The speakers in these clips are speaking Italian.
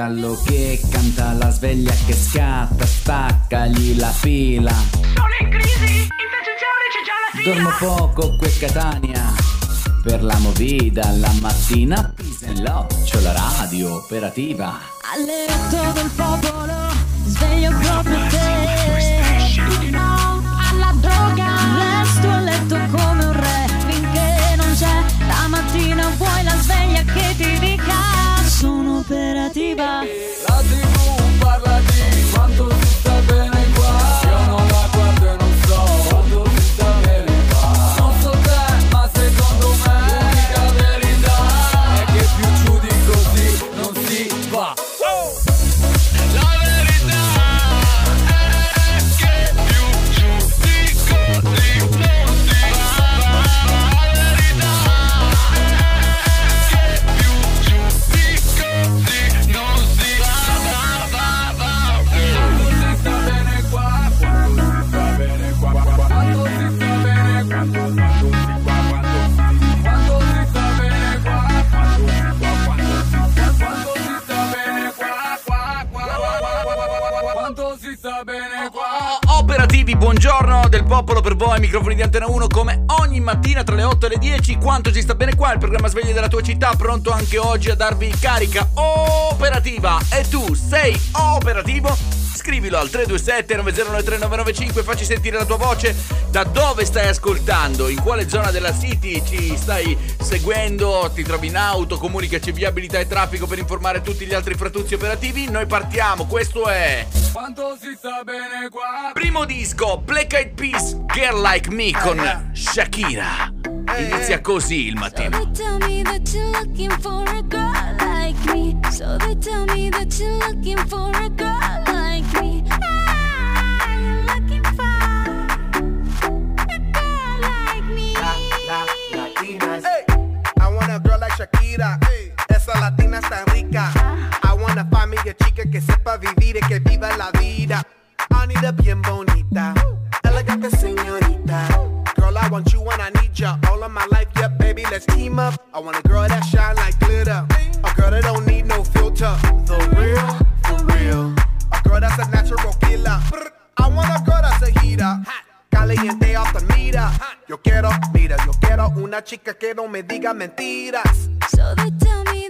Gallo che canta la sveglia che scatta, staccagli la fila. Sono in crisi, invece c'è già la fila. Dormo poco qui a Catania, per la movida la mattina. Pisenlò, c'ho la radio operativa. A letto del popolo, sveglio proprio te. sono operativa. del popolo per voi, microfoni di Antena 1 come ogni mattina tra le 8 e le 10. Quanto ci sta bene qua, il programma Sveglia della tua città, pronto anche oggi a darvi carica operativa. E tu sei operativo? scrivilo al 327 909 9093995 facci sentire la tua voce. Da dove stai ascoltando? In quale zona della city ci stai seguendo? Ti trovi in auto? Comunicaci viabilità e traffico per informare tutti gli altri fratuzzi operativi? Noi partiamo questo è quanto si sta bene qua? Primo disco Black Eyed Peas Girl Like Me con eh, eh. Shakira. Eh, Inizia così il mattino. So they tell me that you're looking for a girl mira, esa latina está rica. I wanna find me a chica que sepa vivir y que viva la vida. I need a bien bonita, elegante señorita. Girl, I want you when I need ya. All of my life, yeah, baby, let's team up. I want a girl that shine like Yo quiero, mira, yo quiero una chica que no me diga mentiras. So they tell me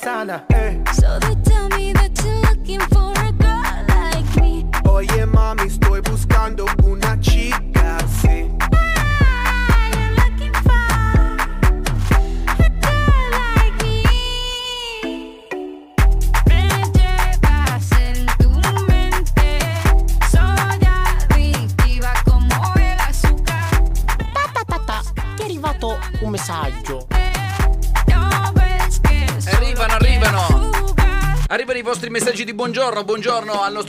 the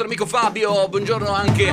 nostro amico Fabio, buongiorno anche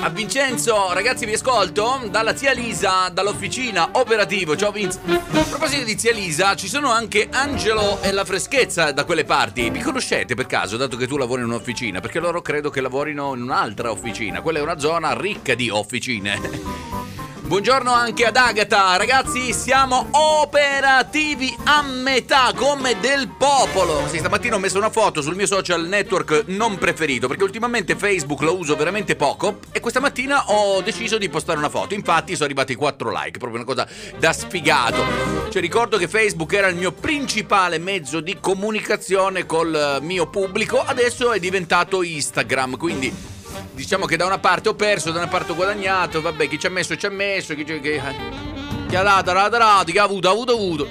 a Vincenzo. Ragazzi, vi ascolto dalla zia Lisa, dall'officina operativo. Ciao Vince. A proposito di zia Lisa, ci sono anche Angelo e la freschezza da quelle parti. Vi conoscete per caso, dato che tu lavori in un'officina? Perché loro credo che lavorino in un'altra officina. Quella è una zona ricca di officine. Buongiorno anche ad Agata, ragazzi siamo operativi a metà come del popolo. Sì, stamattina ho messo una foto sul mio social network non preferito perché ultimamente Facebook lo uso veramente poco e questa mattina ho deciso di postare una foto. Infatti sono arrivati 4 like, proprio una cosa da sfigato. Cioè ricordo che Facebook era il mio principale mezzo di comunicazione col mio pubblico, adesso è diventato Instagram, quindi diciamo che da una parte ho perso, da una parte ho guadagnato, vabbè, chi ci ha messo ci ha messo, chi, ci- chi- ha dato, ha dato, chi ha avuto, ha avuto, ha avuto.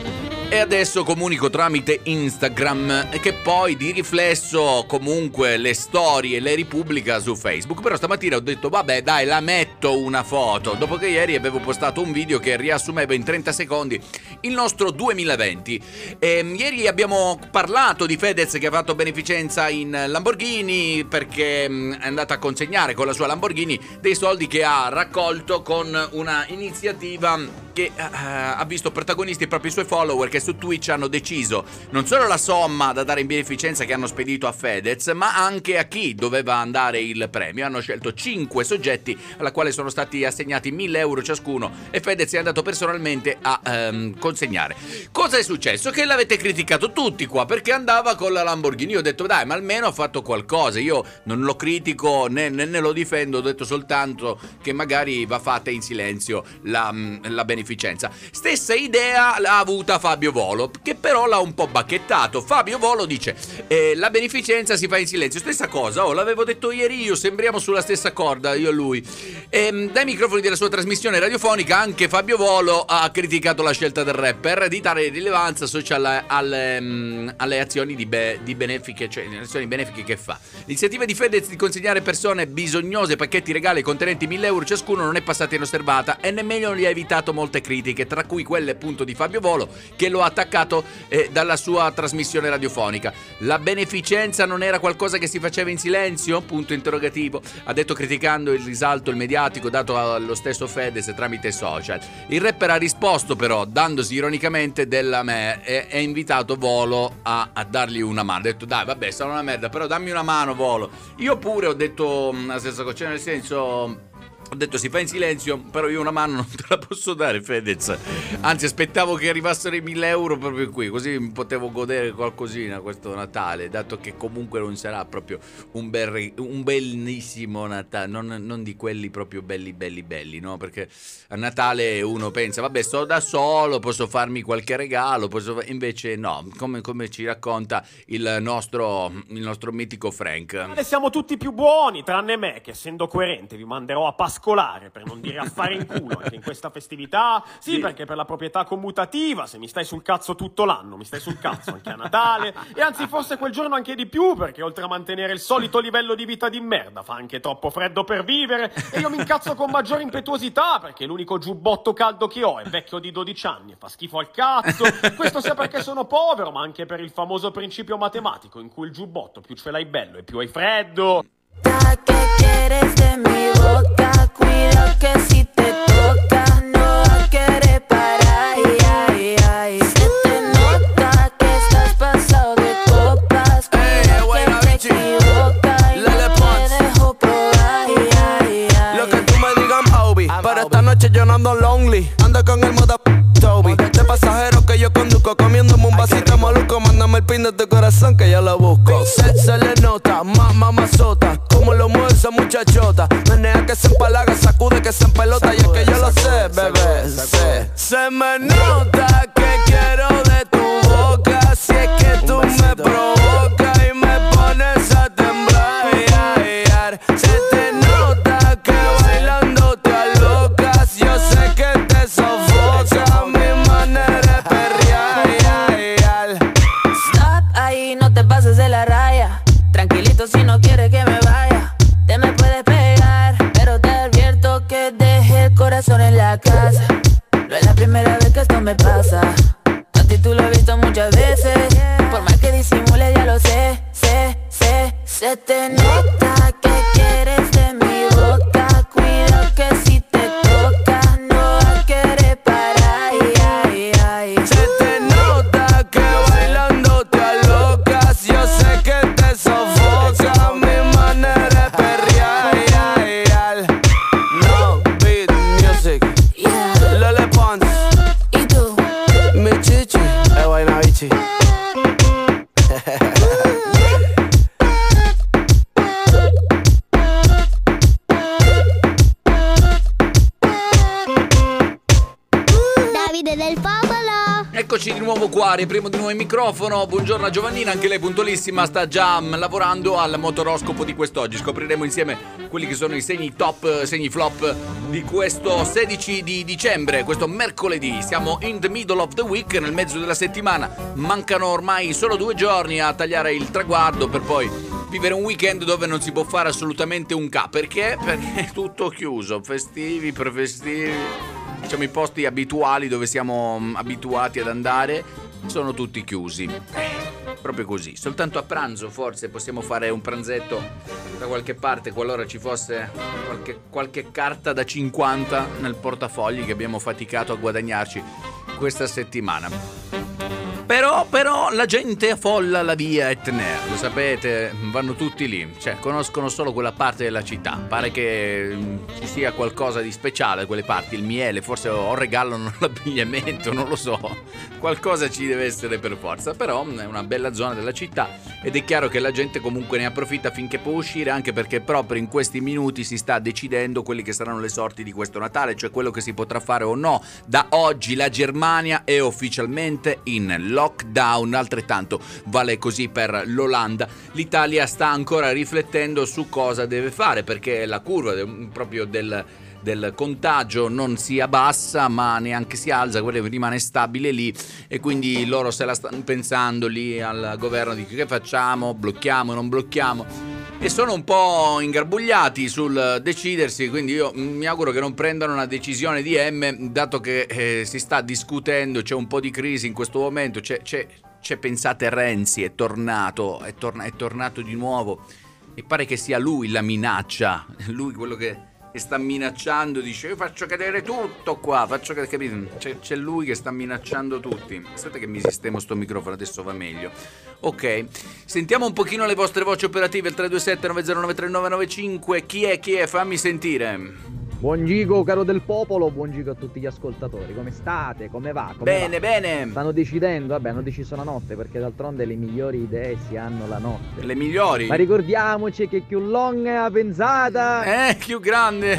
E adesso comunico tramite Instagram, che poi di riflesso comunque le storie le ripubblica su Facebook. Però stamattina ho detto, vabbè, dai, la metto una foto. Dopo che ieri avevo postato un video che riassumeva in 30 secondi il nostro 2020. Ehm, ieri abbiamo parlato di Fedez che ha fatto beneficenza in Lamborghini perché mm, è andata a consegnare con la sua Lamborghini dei soldi che ha raccolto con una iniziativa che eh, ha visto protagonisti proprio i suoi follower che su Twitch hanno deciso non solo la somma da dare in beneficenza che hanno spedito a Fedez, ma anche a chi doveva andare il premio. Hanno scelto 5 soggetti alla quale sono stati assegnati 1000 euro ciascuno e Fedez è andato personalmente a ehm, consegnare. Cosa è successo? Che l'avete criticato tutti qua perché andava con la Lamborghini. Io ho detto dai, ma almeno ha fatto qualcosa. Io non lo critico né, né- né lo difendo, ho detto soltanto che magari va fatta in silenzio la, la beneficenza. Stessa idea l'ha avuta Fabio Volo, che però l'ha un po' bacchettato. Fabio Volo dice eh, la beneficenza si fa in silenzio. Stessa cosa, oh, l'avevo detto ieri io, sembriamo sulla stessa corda, io e lui. Ehm, dai microfoni della sua trasmissione radiofonica anche Fabio Volo ha criticato la scelta del rapper di dare rilevanza social alle, mm, alle azioni di, be- di benefiche, cioè le azioni benefiche che fa. L'iniziativa di Fedez di consegnare persone bisognose pacchetti regali contenenti 1000 euro ciascuno non è passata inosservata e nemmeno gli ha evitato molte critiche, tra cui quelle appunto di Fabio Volo che lo ha attaccato eh, dalla sua trasmissione radiofonica. La beneficenza non era qualcosa che si faceva in silenzio? Punto interrogativo. Ha detto criticando il risalto mediatico dato allo stesso Fedez tramite social. Il rapper ha risposto però dandosi ironicamente della me e ha invitato Volo a, a dargli una mano. Ha detto dai vabbè sono una merda però dammi una mano Volo. Io pure ho detto la stessa cosa, nel senso... Ho detto si fa in silenzio, però io una mano non te la posso dare, Fedez. Anzi, aspettavo che arrivassero i 1000 euro proprio qui, così potevo godere qualcosina questo Natale, dato che comunque non sarà proprio un, bel un bellissimo Natale, non, non di quelli proprio belli, belli, belli, no? Perché a Natale uno pensa, vabbè, sto da solo, posso farmi qualche regalo, posso fa-" invece no, come, come ci racconta il nostro, il nostro mitico Frank. Siamo tutti più buoni, tranne me, che essendo coerente vi manderò a pascolare, per non dire a fare in culo, anche in questa festività. Sì, perché per la proprietà commutativa, se mi stai sul cazzo tutto l'anno, mi stai sul cazzo anche a Natale. E anzi, forse quel giorno anche di più, perché oltre a mantenere il solito livello di vita di merda, fa anche troppo freddo per vivere. E io mi incazzo con maggiore impetuosità, perché l'unico giubbotto caldo che ho è vecchio di 12 anni e fa schifo al cazzo. Questo sia perché sono povero, ma anche per il famoso principio matematico, in cui il giubbotto più ce l'hai bello e più hai freddo. ¿Qué quieres de mi boca? Cuido que si te toca no te quieres parar Se te nota que estás pasado de copas. Mira buena bichi Lelefonz Lo que tú me digas, Aubi Pero esta noche yo no ando lonely. Anda con el moda Toby. De pasajero que yo conduzco, comiéndome un vasito maluco. Mándame el pin de tu corazón que yo lo busco. Se, se le nota, mamá mazota. Como lo mueve esa muchachota. Menea que se empalaga, sacude que se empelota. Y es que yo lo sé, bebé. Se, se me nota que quiero de tu boca. Si es que tú me provocas en la casa. No es la primera vez que esto me pasa. A ti tú lo has visto muchas veces. Por más que disimule, ya lo sé, sé, sé. Se te nota Davide del popolo. Eccoci di nuovo qua, riapriamo di nuovo il microfono. Buongiorno a Giovannina, anche lei puntualissima, sta già mm, lavorando al motoroscopo di quest'oggi. Scopriremo insieme quelli che sono i segni top, segni flop di questo 16 di dicembre, questo mercoledì. Siamo in the middle of the week, nel mezzo della settimana. Mancano ormai solo due giorni a tagliare il traguardo per poi vivere un weekend dove non si può fare assolutamente un ca. Perché? Perché è tutto chiuso, festivi, prefestivi diciamo i posti abituali dove siamo mm, abituati ad andare sono tutti chiusi. Proprio così. Soltanto a pranzo forse possiamo fare un pranzetto da qualche parte qualora ci fosse qualche, qualche carta da 50 nel portafogli che abbiamo faticato a guadagnarci questa settimana. Però, però la gente affolla la via Etner, lo sapete, vanno tutti lì, cioè conoscono solo quella parte della città. Pare che mm, ci sia qualcosa di speciale da quelle parti, il miele, forse o regalano l'abbigliamento, non lo so. Qualcosa ci deve essere per forza, però mm, è una bella zona della città ed è chiaro che la gente comunque ne approfitta finché può uscire, anche perché proprio in questi minuti si sta decidendo quelli che saranno le sorti di questo Natale, cioè quello che si potrà fare o no. Da oggi la Germania è ufficialmente in lockdown, altrettanto vale così per l'Olanda. L'Italia sta ancora riflettendo su cosa deve fare perché la curva proprio del del contagio non si abbassa ma neanche si alza, quella rimane stabile lì e quindi loro se la stanno pensando lì al governo di che facciamo, blocchiamo, non blocchiamo e sono un po' ingarbugliati sul decidersi, quindi io mi auguro che non prendano una decisione di M, dato che eh, si sta discutendo, c'è un po' di crisi in questo momento, c'è, c'è, c'è pensate Renzi, è tornato, è, torna- è tornato di nuovo. E pare che sia lui la minaccia, lui quello che che sta minacciando, dice io faccio cadere tutto qua, faccio cadere, capito? C'è, c'è lui che sta minacciando tutti. Aspetta che mi sistemo sto microfono, adesso va meglio. Ok, sentiamo un pochino le vostre voci operative, il 327 909 3995, chi è, chi è, fammi sentire. Buon Gigo, caro del popolo, buon Gigo a tutti gli ascoltatori. Come state? Come va? Come Bene, va? bene. Stanno decidendo, vabbè, hanno deciso la notte perché d'altronde le migliori idee si hanno la notte. Le migliori? Ma ricordiamoci che più long è pensata. Eh, più grande.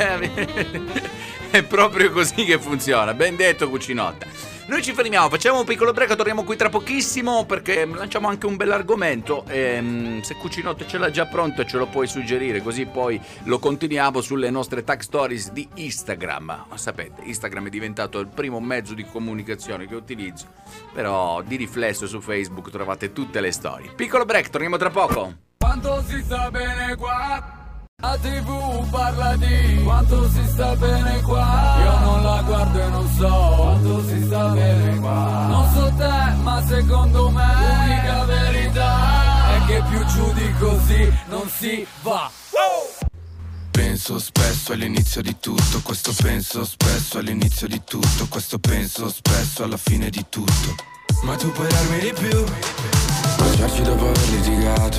È proprio così che funziona. Ben detto, Cucinotta. Noi ci fermiamo, facciamo un piccolo break, torniamo qui tra pochissimo perché lanciamo anche un bell'argomento. Ehm, se Cucinotte ce l'ha già pronto ce lo puoi suggerire, così poi lo continuiamo sulle nostre tag stories di Instagram. Sapete, Instagram è diventato il primo mezzo di comunicazione che utilizzo, però di riflesso su Facebook trovate tutte le storie. Piccolo break, torniamo tra poco. Quanto si sta bene qua La tv parla di Quanto si sta bene qua. Io non la guardo e non so Quanto si sta bene qua. Non so te ma secondo me L'unica verità È che più giù di così non si va. Penso spesso all'inizio di tutto, questo penso spesso all'inizio di tutto, questo penso spesso alla fine di tutto. Ma tu puoi darmi di più, baciarci dopo aver litigato,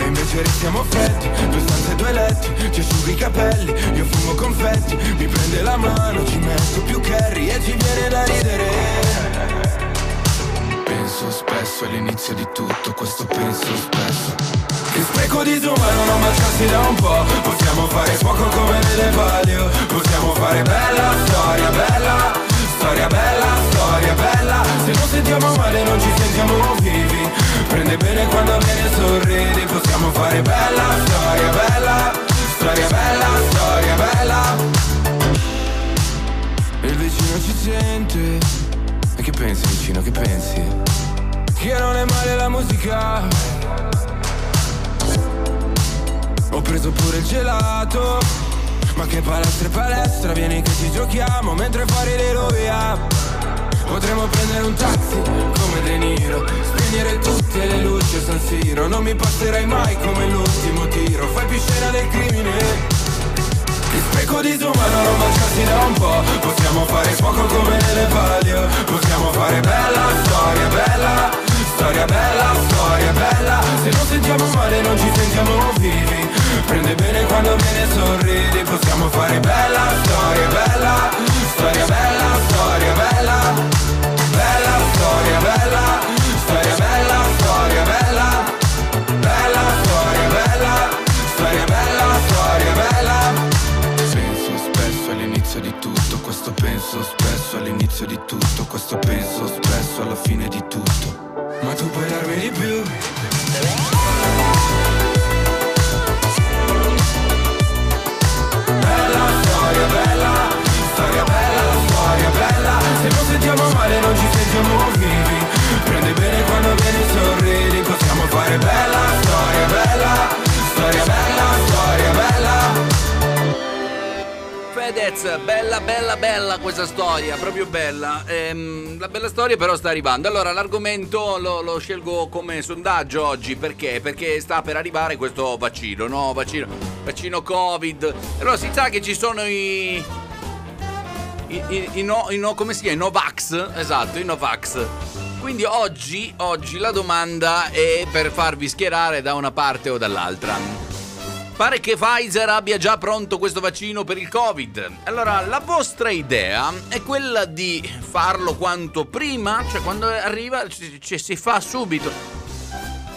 e invece restiamo freddi, due stanze e due letti Ci asciughi i capelli, io fumo confetti Mi prende la mano, ci metto più curry E ci viene da ridere. Penso spesso all'inizio di tutto, questo penso spesso. Che spreco disumano non baciarsi da un po' Possiamo fare fuoco come nelle palio Possiamo fare bella storia, bella Storia bella, storia bella. Se non sentiamo male non ci sentiamo vivi. Prende bene quando viene sorridi. Possiamo fare bella storia, bella Storia bella, storia bella. Il vicino ci sente. E che pensi vicino, che pensi? Che non è male la musica. Ho preso pure il gelato Ma che palestra e palestra Vieni che ci giochiamo Mentre fuori le via Potremmo prendere un taxi come De Niro Spegnere tutte le luci a San Siro. Non mi passerai mai come l'ultimo tiro Fai più scena del crimine. Che spreco disumano non baciarsi da un po' Possiamo fare fuoco come nelle palio Possiamo fare bella storia, bella Storia bella, storia bella. Se non sentiamo male non ci sentiamo vivi. Prende bene quando viene e sorridi. Possiamo fare bella storia, bella. Storia bella, storia bella. Bella storia, bella. Storia bella, storia bella. Bella storia, bella. Storia bella, storia bella. Penso spesso all'inizio di tutto Questo penso spesso all'inizio di tutto Questo penso spesso alla fine di tutto Ma tu puoi Fedez, bella, bella, bella questa storia, proprio bella. Ehm, la bella storia però sta arrivando. Allora, l'argomento lo, lo scelgo come sondaggio oggi perché? Perché sta per arrivare questo vaccino, no? Vaccino, vaccino Covid. Allora, si sa che ci sono i. I, i, i no, i no- come si chiama? I Novax, esatto, i Novax. Quindi oggi, oggi la domanda è per farvi schierare da una parte o dall'altra. Pare che Pfizer abbia già pronto questo vaccino per il Covid. Allora, la vostra idea è quella di farlo quanto prima, cioè quando arriva ci, ci si fa subito.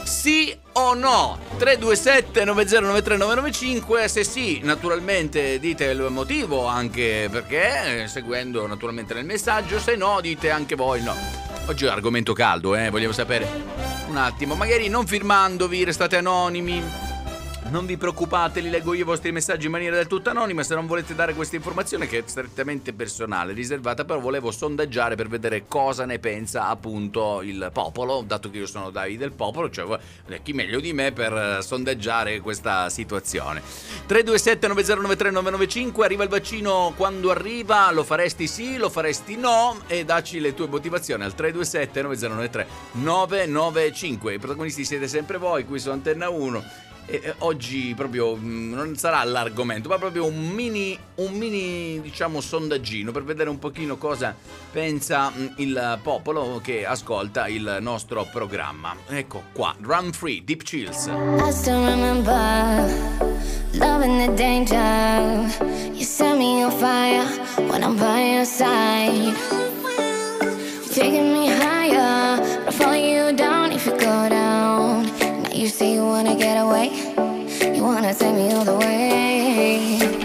Sì o no? 327 9093 995 se sì, naturalmente dite il motivo anche perché, eh, seguendo naturalmente nel messaggio, se no dite anche voi no. Oggi è argomento caldo, eh, vogliamo sapere un attimo, magari non firmandovi, restate anonimi. Non vi preoccupate, li leggo io i vostri messaggi in maniera del tutto anonima. Se non volete dare questa informazione, che è strettamente personale, riservata, però volevo sondaggiare per vedere cosa ne pensa appunto il popolo, dato che io sono Davide del popolo, cioè eh, chi meglio di me per eh, sondaggiare questa situazione. 327 9093 995 arriva il vaccino quando arriva, lo faresti sì, lo faresti no e dacci le tue motivazioni al 327 9093 995. I protagonisti siete sempre voi, qui su Antenna 1 e eh, oggi proprio mh, non sarà l'argomento, ma proprio un mini, un mini diciamo sondaggino per vedere un pochino cosa pensa mh, il popolo che ascolta il nostro programma. Ecco qua, Run Free, Deep Chills. I still remember loving the danger. You set me on fire when I'm by your side. Taking me higher, but I follow you down if you go down. You say you wanna get away, you wanna take me all the way.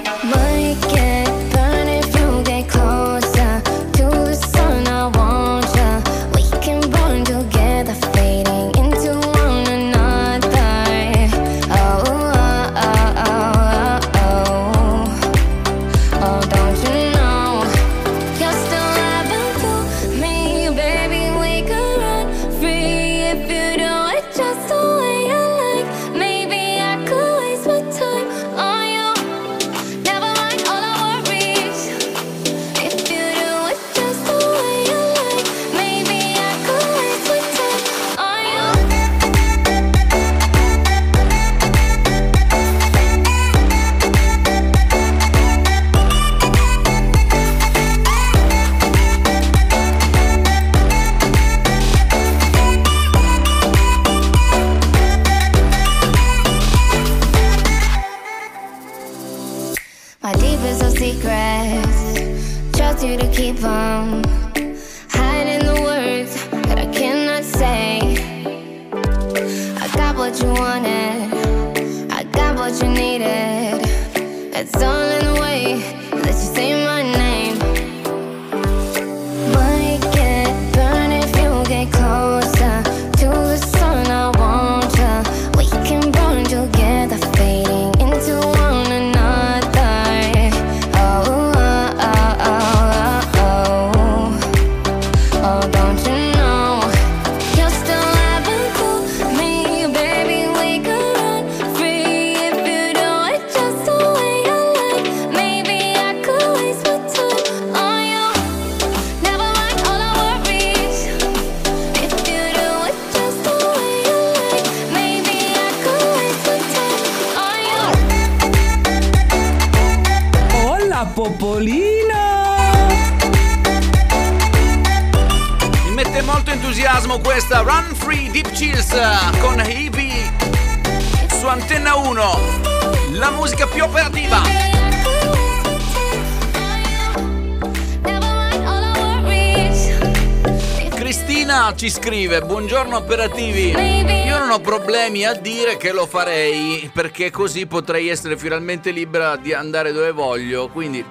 Scrive, buongiorno operativi. Io non ho problemi a dire che lo farei perché così potrei essere finalmente libera di andare dove voglio. Quindi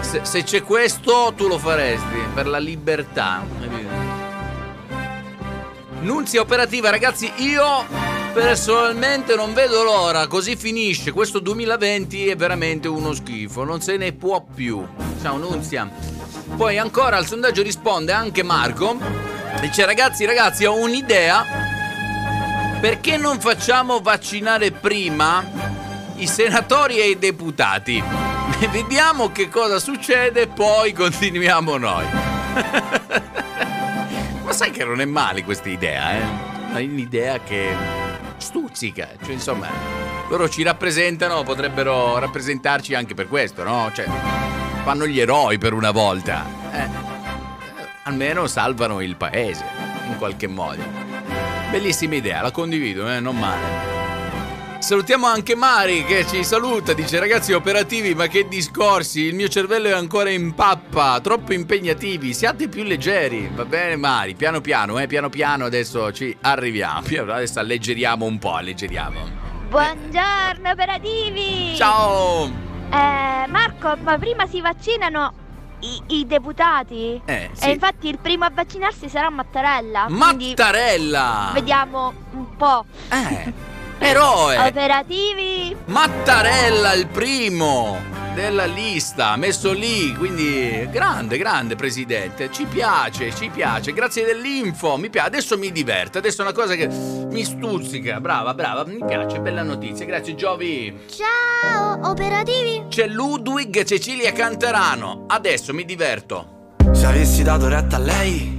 se, se c'è questo tu lo faresti per la libertà. Nunzia operativa, ragazzi, io personalmente non vedo l'ora, così finisce. Questo 2020 è veramente uno schifo, non se ne può più. Ciao Nunzia. Poi ancora al sondaggio risponde anche Marco. Dice ragazzi, ragazzi, ho un'idea. Perché non facciamo vaccinare prima i senatori e i deputati? Vediamo che cosa succede, poi continuiamo noi. Ma sai che non è male questa idea, eh? È un'idea che stuzzica, cioè insomma, loro ci rappresentano, potrebbero rappresentarci anche per questo, no? Cioè, fanno gli eroi per una volta. Eh, almeno salvano il paese, in qualche modo. Bellissima idea, la condivido, eh? Non male. Salutiamo anche Mari che ci saluta, dice ragazzi operativi ma che discorsi, il mio cervello è ancora in pappa, troppo impegnativi, siate più leggeri, va bene Mari, piano piano, eh, piano piano adesso ci arriviamo, adesso alleggeriamo un po', alleggeriamo. Buongiorno operativi! Ciao! Eh, Marco, ma prima si vaccinano i, i deputati? Eh, sì. E infatti il primo a vaccinarsi sarà Mattarella. Mattarella! Vediamo un po'. Eh, eroe! Operativi! Mattarella il primo della lista, messo lì, quindi grande, grande presidente, ci piace, ci piace, grazie dell'info, mi piace, adesso mi diverte, adesso è una cosa che mi stuzzica, brava, brava, mi piace, bella notizia, grazie Giovi. Ciao, operativi! C'è Ludwig Cecilia Cantarano, adesso mi diverto. Se avessi dato retta a lei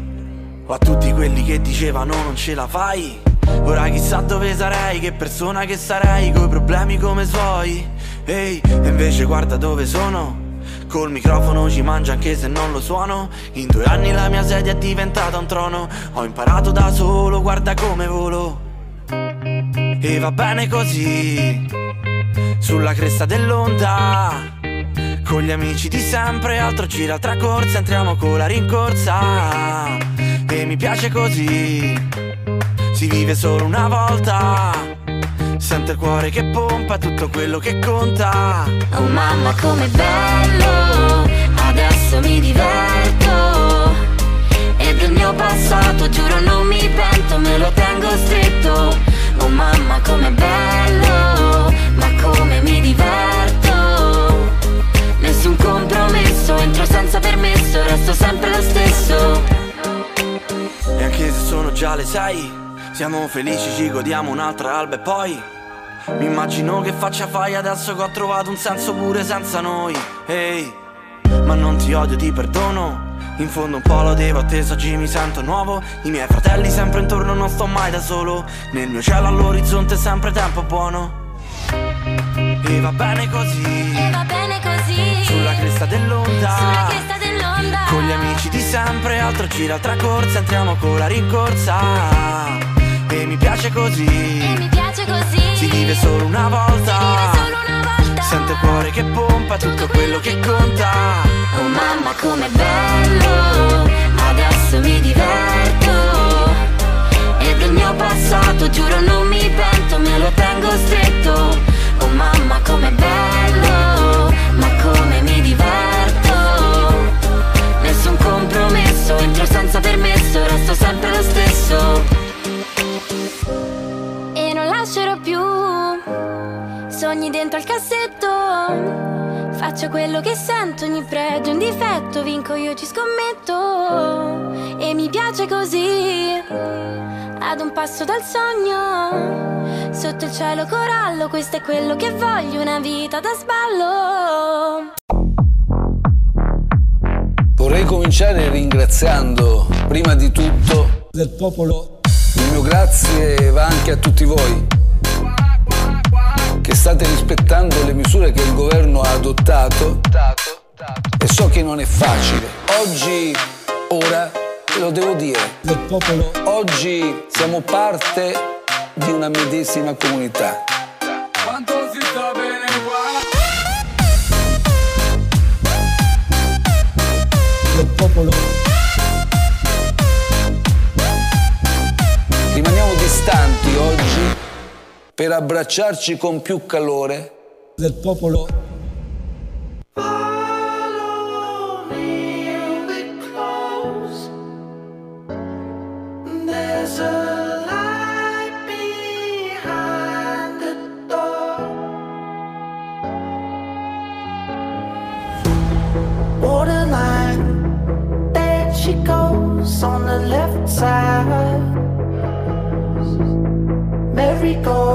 o a tutti quelli che dicevano non ce la fai, ora chissà dove sarei, che persona che sarei, coi problemi come suoi. Ehi, e invece guarda dove sono. Col microfono ci mangio anche se non lo suono. In due anni la mia sedia è diventata un trono. Ho imparato da solo, guarda come volo. E va bene così, sulla cresta dell'onda. Con gli amici di sempre, altro gira tra corsa, entriamo con la rincorsa. E mi piace così, si vive solo una volta. Sento il cuore che pompa, tutto quello che conta. Oh mamma com'è bello, adesso mi diverto. E del mio passato giuro non mi pento, me lo tengo stretto. Oh mamma com'è bello, ma come mi diverto. Nessun compromesso, entro senza permesso, resto sempre lo stesso. E anche se sono già le sei, siamo felici, ci godiamo un'altra alba e poi mi immagino che faccia fai adesso che ho trovato un senso pure senza noi. Ehi, ma non ti odio, ti perdono. In fondo un po' lo devo a te, oggi mi sento nuovo. I miei fratelli sempre intorno, non sto mai da solo. Nel mio cielo all'orizzonte sempre tempo buono. E va bene così, E va bene così sulla cresta dell'onda. Sulla cresta dell'onda Con gli amici di sempre, altro gira tra corsa, entriamo con la rincorsa. E mi piace così, E mi piace così. Si vive solo una volta. Si vive solo una volta. Sento il cuore che pompa tutto quello che conta. Oh mamma com'è bello, adesso mi diverto Faccio quello che sento, ogni pregio è un difetto, vinco io ci scommetto e mi piace così, ad un passo dal sogno, sotto il cielo corallo, questo è quello che voglio, una vita da sballo. Vorrei cominciare ringraziando prima di tutto del popolo. Il mio grazie va anche a tutti voi che state rispettando le misure che il governo ha adottato e so che non è facile. Oggi, ora, lo devo dire, del popolo, oggi siamo parte di una medesima comunità. Quanto si sta bene qua? del popolo. Rimaniamo distanti oggi per abbracciarci con più calore del popolo. On the round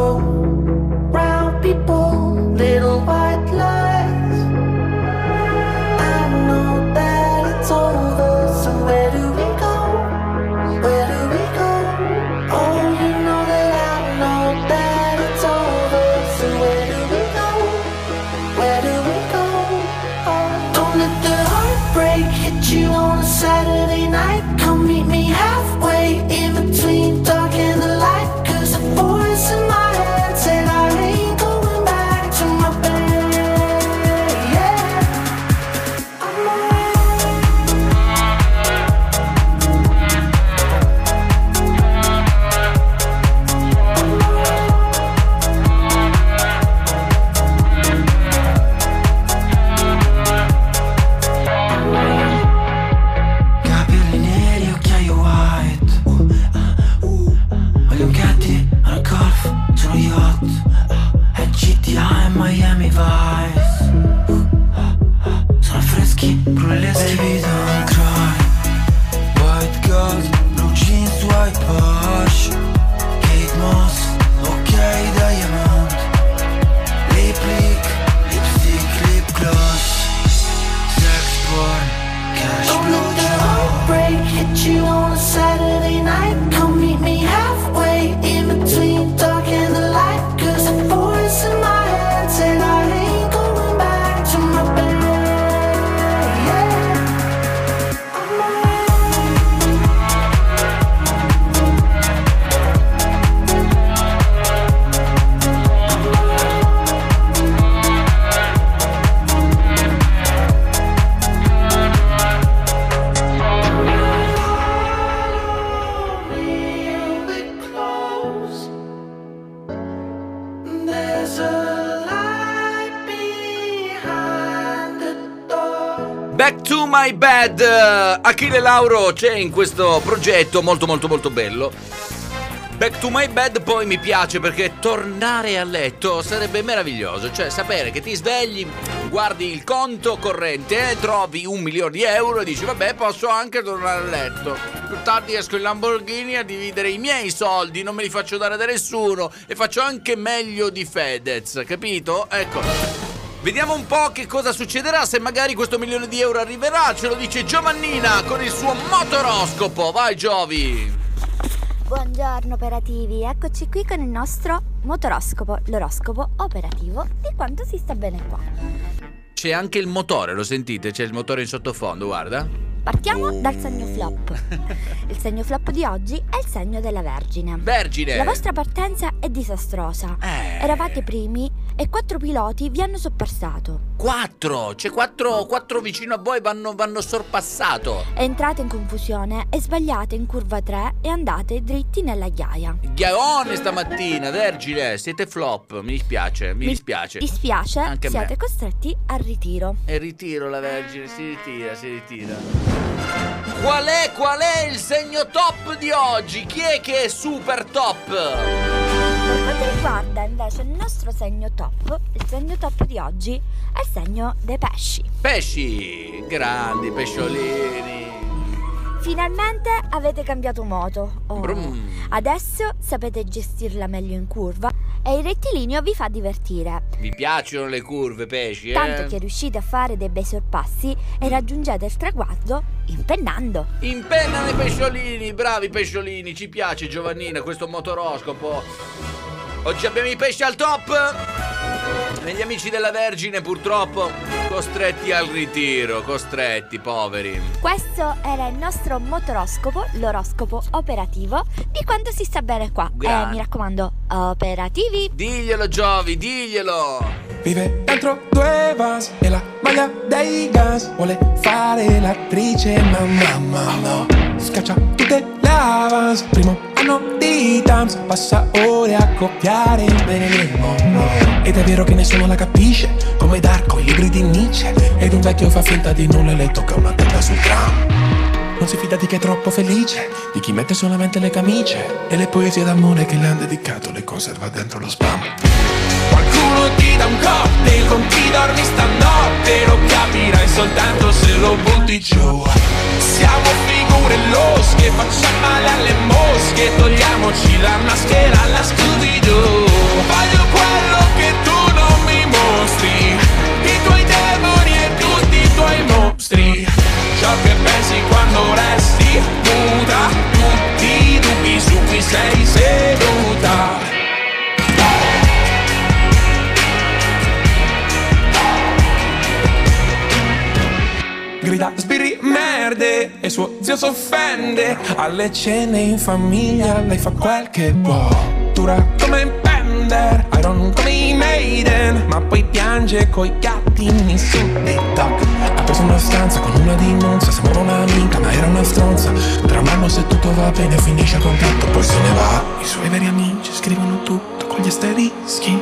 Lauro c'è in questo progetto molto molto molto bello. Back to my bed poi mi piace perché tornare a letto sarebbe meraviglioso, cioè sapere che ti svegli, guardi il conto corrente, eh, trovi un milione di euro e dici vabbè posso anche tornare a letto. Più tardi esco in Lamborghini a dividere i miei soldi, non me li faccio dare da nessuno e faccio anche meglio di Fedez, capito? Ecco. Vediamo un po' che cosa succederà se magari questo milione di euro arriverà, ce lo dice Giovannina con il suo motoroscopo. Vai Giovi! Buongiorno operativi, eccoci qui con il nostro motoroscopo, l'oroscopo operativo di quanto si sta bene qua. C'è anche il motore, lo sentite? C'è il motore in sottofondo, guarda. Partiamo dal segno flop. Il segno flop di oggi è il segno della Vergine. Vergine! La vostra partenza è disastrosa. Eravate primi e quattro piloti vi hanno sopportato. Quattro! C'è quattro, quattro vicino a voi vanno, vanno sorpassato. Entrate in confusione e sbagliate in curva 3 e andate dritti nella ghiaia. Ghiaone stamattina, Vergine, siete flop, mi dispiace, mi, dispiace. Dispiace, Anche a me. siete costretti al ritiro. E ritiro la Vergine, si ritira, si ritira. Qual è, qual è il segno top di oggi? Chi è che è super top? Per quanto riguarda invece il nostro segno top, il segno top di oggi è il segno dei pesci. Pesci, grandi pesciolini. Finalmente avete cambiato moto. Oh. Adesso sapete gestirla meglio in curva e il rettilineo vi fa divertire. Vi piacciono le curve, pesci, eh? Tanto che riuscite a fare dei bei sorpassi e raggiungete il traguardo impennando. Impennano i pesciolini, bravi pesciolini, ci piace Giovannina questo motoroscopo. Oggi abbiamo i pesci al top e gli amici della Vergine purtroppo costretti al ritiro, costretti, poveri. Questo era il nostro motoroscopo, l'oroscopo operativo di quando si sta bene qua. Grande. E mi raccomando, operativi. Diglielo Giovi, diglielo. Vive dentro due vans e la maglia dei gas Vuole fare l'attrice ma mamma no Scaccia tutte le avance Primo anno di Tams Passa ore a copiare il bene del mondo. Ed è vero che nessuno la capisce Come Darko, i libri di Nietzsche. Ed un vecchio fa finta di nulla e le tocca una tenda sul tram si fida di chi è troppo felice, di chi mette solamente le camicie e le poesie d'amore che le han dedicato le conserva dentro lo spam. Qualcuno ti dà un cocktail con chi dormi stanotte Lo capirai soltanto se lo butti giù. Siamo figure losche, facciamo male alle mosche Togliamoci la maschera alla Scooby-Doo Voglio quello che tu non mi mostri I tuoi demoni e tutti i tuoi mostri Ciò che pensi quando resti muta. Tutti i dubbi su cui sei seduta. Grida sbirri merde e suo zio s'offende. Alle cene in famiglia lei fa quel che può. Dura come un pender Iron come i Maiden ma poi piange coi gattini su TikTok ha preso una stanza con una dimonza sembrava una minca ma era una stronza. Tra un anno se tutto va bene finisce il contratto poi se ne va. I suoi veri amici scrivono tutto con gli asterischi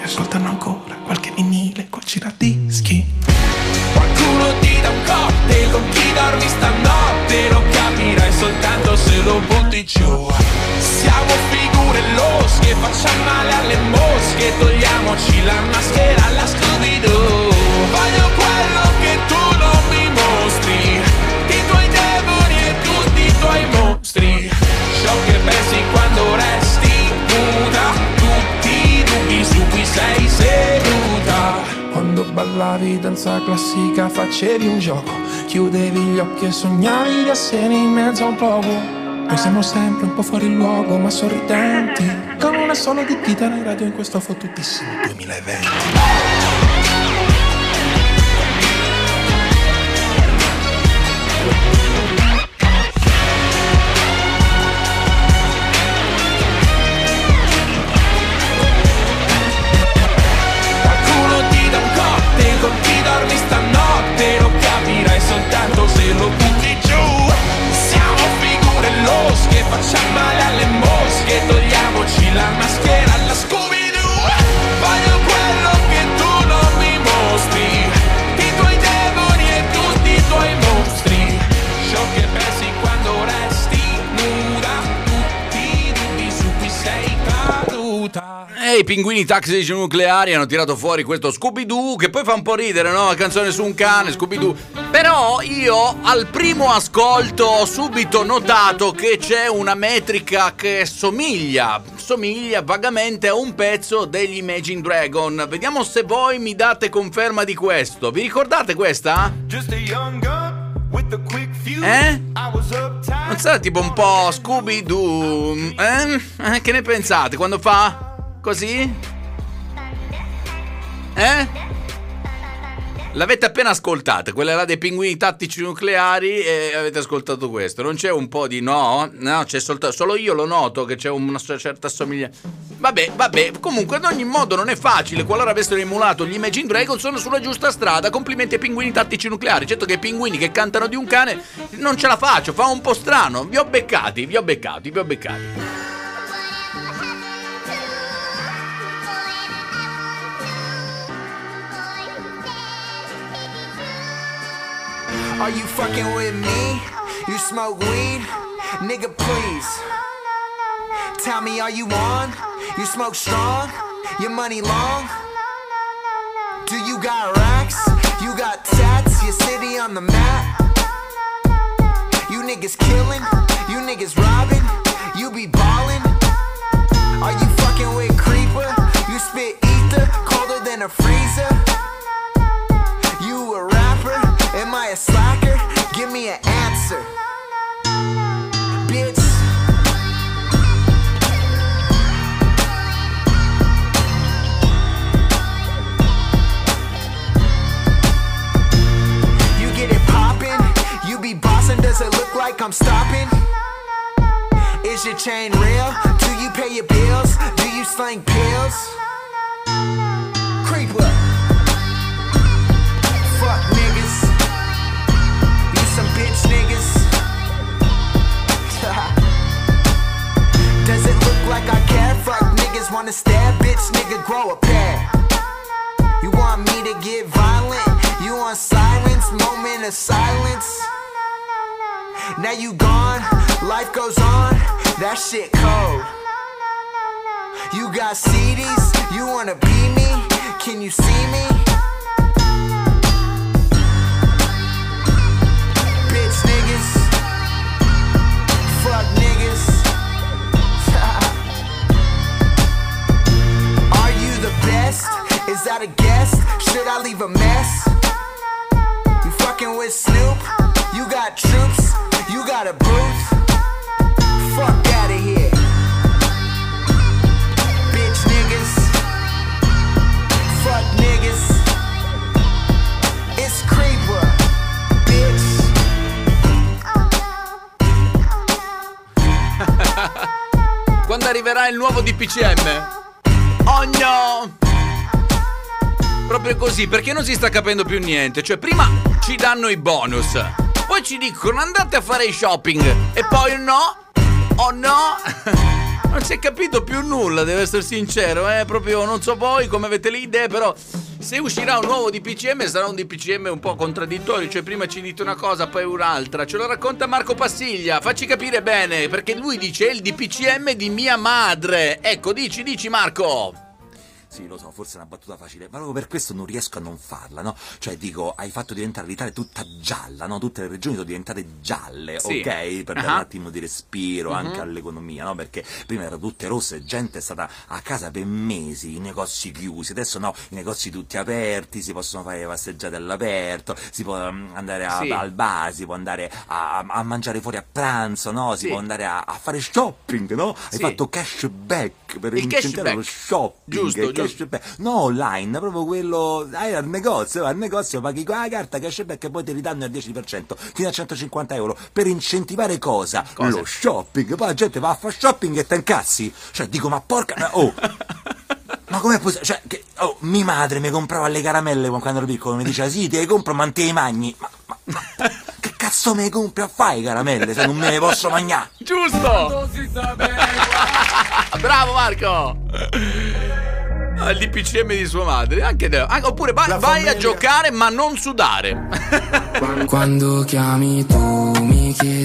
e ascoltano ancora qualche vinile col giradischi. Qualcuno ti dà un cocktail con chi dormi stanotte Lo capirai soltanto se lo butti giù. Siamo figure losche, facciamo male alle mosche Togliamoci la maschera alla Scooby-Doo Voglio quello che tu non mi mostri I tuoi demoni e tutti i tuoi mostri. Ciò che pensi quando resti nuda Tutti i dubbi su cui sei seduta. Quando ballavi danza classica facevi un gioco Chiudevi gli occhi e sognavi di essere in mezzo a un poco Noi siamo sempre un po' fuori luogo ma sorridenti. Con una sola di chitarra in radio in questo fottutissimo 2020 I pinguini taxici nucleari hanno tirato fuori questo Scooby-Doo che poi fa un po' ridere, no? La canzone su un cane, Scooby-Doo. Però io al primo ascolto ho subito notato che c'è una metrica che somiglia, somiglia vagamente a un pezzo degli Imagine Dragon. Vediamo se voi mi date conferma di questo. Vi ricordate questa? Eh? Non sarà tipo un po' Scooby-Doo? Eh? Eh, Che ne pensate quando fa così? Eh? L'avete appena ascoltata, quella là dei pinguini tattici nucleari e avete ascoltato questo. Non c'è un po' di no? No, c'è soltanto solo io lo noto che c'è una certa somiglianza. Vabbè, vabbè, comunque ad ogni modo non è facile. Qualora avessero emulato gli Imagine Dragons sono sulla giusta strada. Complimenti ai pinguini tattici nucleari. Certo che i pinguini che cantano di un cane non ce la faccio, fa un po' strano. Vi ho beccati, vi ho beccati, vi ho beccati. Are you fucking with me? You smoke weed? Nigga, please. Tell me, are you on? You smoke strong? Your money long? Do you got racks? You got tats? Your city on the map? You niggas killing? You niggas robbing? You be ballin'? Are you fucking with creeper? You spit ether colder than a freezer? Am I a slacker? Give me an answer. Bitch. You get it poppin'? You be bossin'? Does it look like I'm stopping? Is your chain real? Do you pay your bills? Do you slang pills? Now you gone, life goes on, that shit cold. You got CDs, you wanna be me? Can you see me? Bitch niggas, fuck niggas. Are you the best? Is that a guess? Should I leave a mess? You fucking with Snoop? You got troops? Got a booth? Fuck out of here. Bitch niggas. Fuck niggas. It's Creeper. Bitch. Quando arriverà il nuovo DPCM? Oh no! Proprio così, perché non si sta capendo più niente. Cioè, prima ci danno i bonus, poi ci dicono andate a fare shopping, e poi no, oh no! Non si è capito più nulla, devo essere sincero, eh? Proprio non so voi come avete le idee, però se uscirà un nuovo DPCM sarà un DPCM un po' contraddittorio, cioè prima ci dite una cosa, poi un'altra. Ce lo racconta Marco Passiglia, facci capire bene, perché lui dice il DPCM di mia madre. Ecco, dici, dici Marco. Sì, lo so, forse è una battuta facile, ma proprio per questo non riesco a non farla, no? Cioè, dico, hai fatto diventare l'Italia tutta gialla, no? Tutte le regioni sono diventate gialle, Sì. ok? Per dare Ah. un attimo di respiro Mhm. anche all'economia, no? Perché prima erano tutte rosse, gente è stata a casa per mesi, i negozi chiusi, adesso no, i negozi tutti aperti, si possono fare le passeggiate all'aperto, si può mm, andare a- Sì. al bar, si può andare a, a- mangiare fuori a pranzo, no? Si Sì. può andare a, a fare shopping, no? Hai fatto cashback per Il incentivare lo shopping, giusto. Cashback. No, online, proprio quello. Vai al negozio, vai al negozio, paghi con la carta cashback e poi ti ridanno il 10%, fino a 150 euro. Per incentivare cosa? Lo shopping. Poi la gente va a fare shopping e te incazzi. Cioè, dico, ma porca. ma- Oh! Ma com'è possibile? Cioè, che, oh, mia madre mi comprava le caramelle quando ero piccolo, mi diceva sì, te le compro, ma non te le magni. Ma, ma- ma- che cazzo me le compri a fare le caramelle se non me le posso mangiare? Giusto! Bravo Marco! Ah, Il DPCM di sua madre, anche, anche- oppure vai, vai a giocare ma non sudare. Quando chiami tu mi chiedi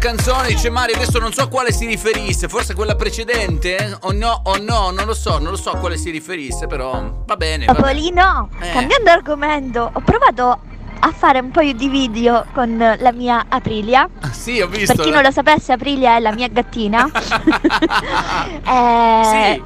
canzone, dice Mario, adesso non so a quale si riferisse, forse quella precedente? O no, o no, non lo so, non lo so a quale si riferisse, però va bene. va. Topolino, Eh. cambiando argomento, ho provato a fare un paio di video con la mia Aprilia. Sì, ho visto. Per chi non lo sapesse, Aprilia è la mia gattina. Eh,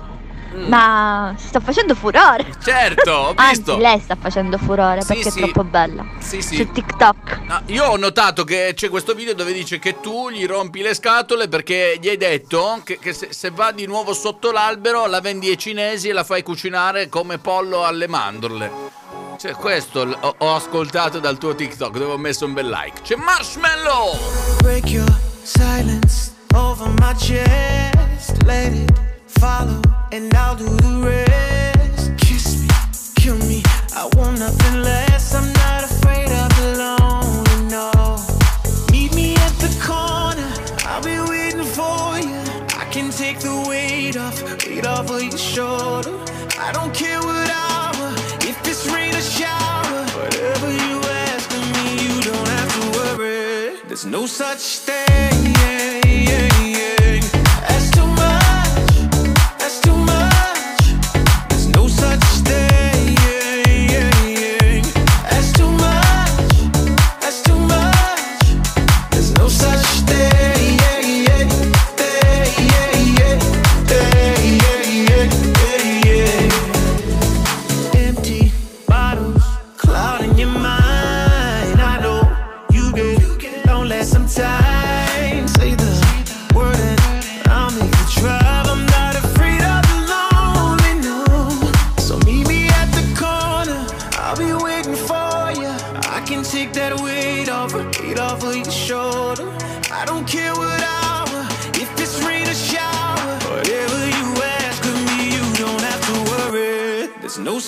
Ma sto facendo furore. Certo, ho visto. Anzi, lei sta facendo furore Sì, perché sì. è troppo bella. Sì, sì. Su TikTok. No, io ho notato che c'è questo video dove dice che tu gli rompi le scatole perché gli hai detto che, che se, se va di nuovo sotto l'albero la vendi ai cinesi e la fai cucinare come pollo alle mandorle. Cioè, questo l- ho, ho ascoltato dal tuo TikTok dove ho messo un bel like. C'è Marshmallow! Break your silence over my chest. Let it follow, and I'll do the rest. Kiss me, kill me. I want nothing less. I'm not afraid of lonely, no. Meet me at the corner. I'll be waiting for you. I can take the weight off, weight off of your shoulder. I don't care what hour, if it's rain or shower. Whatever you ask of me, you don't have to worry. There's no such thing as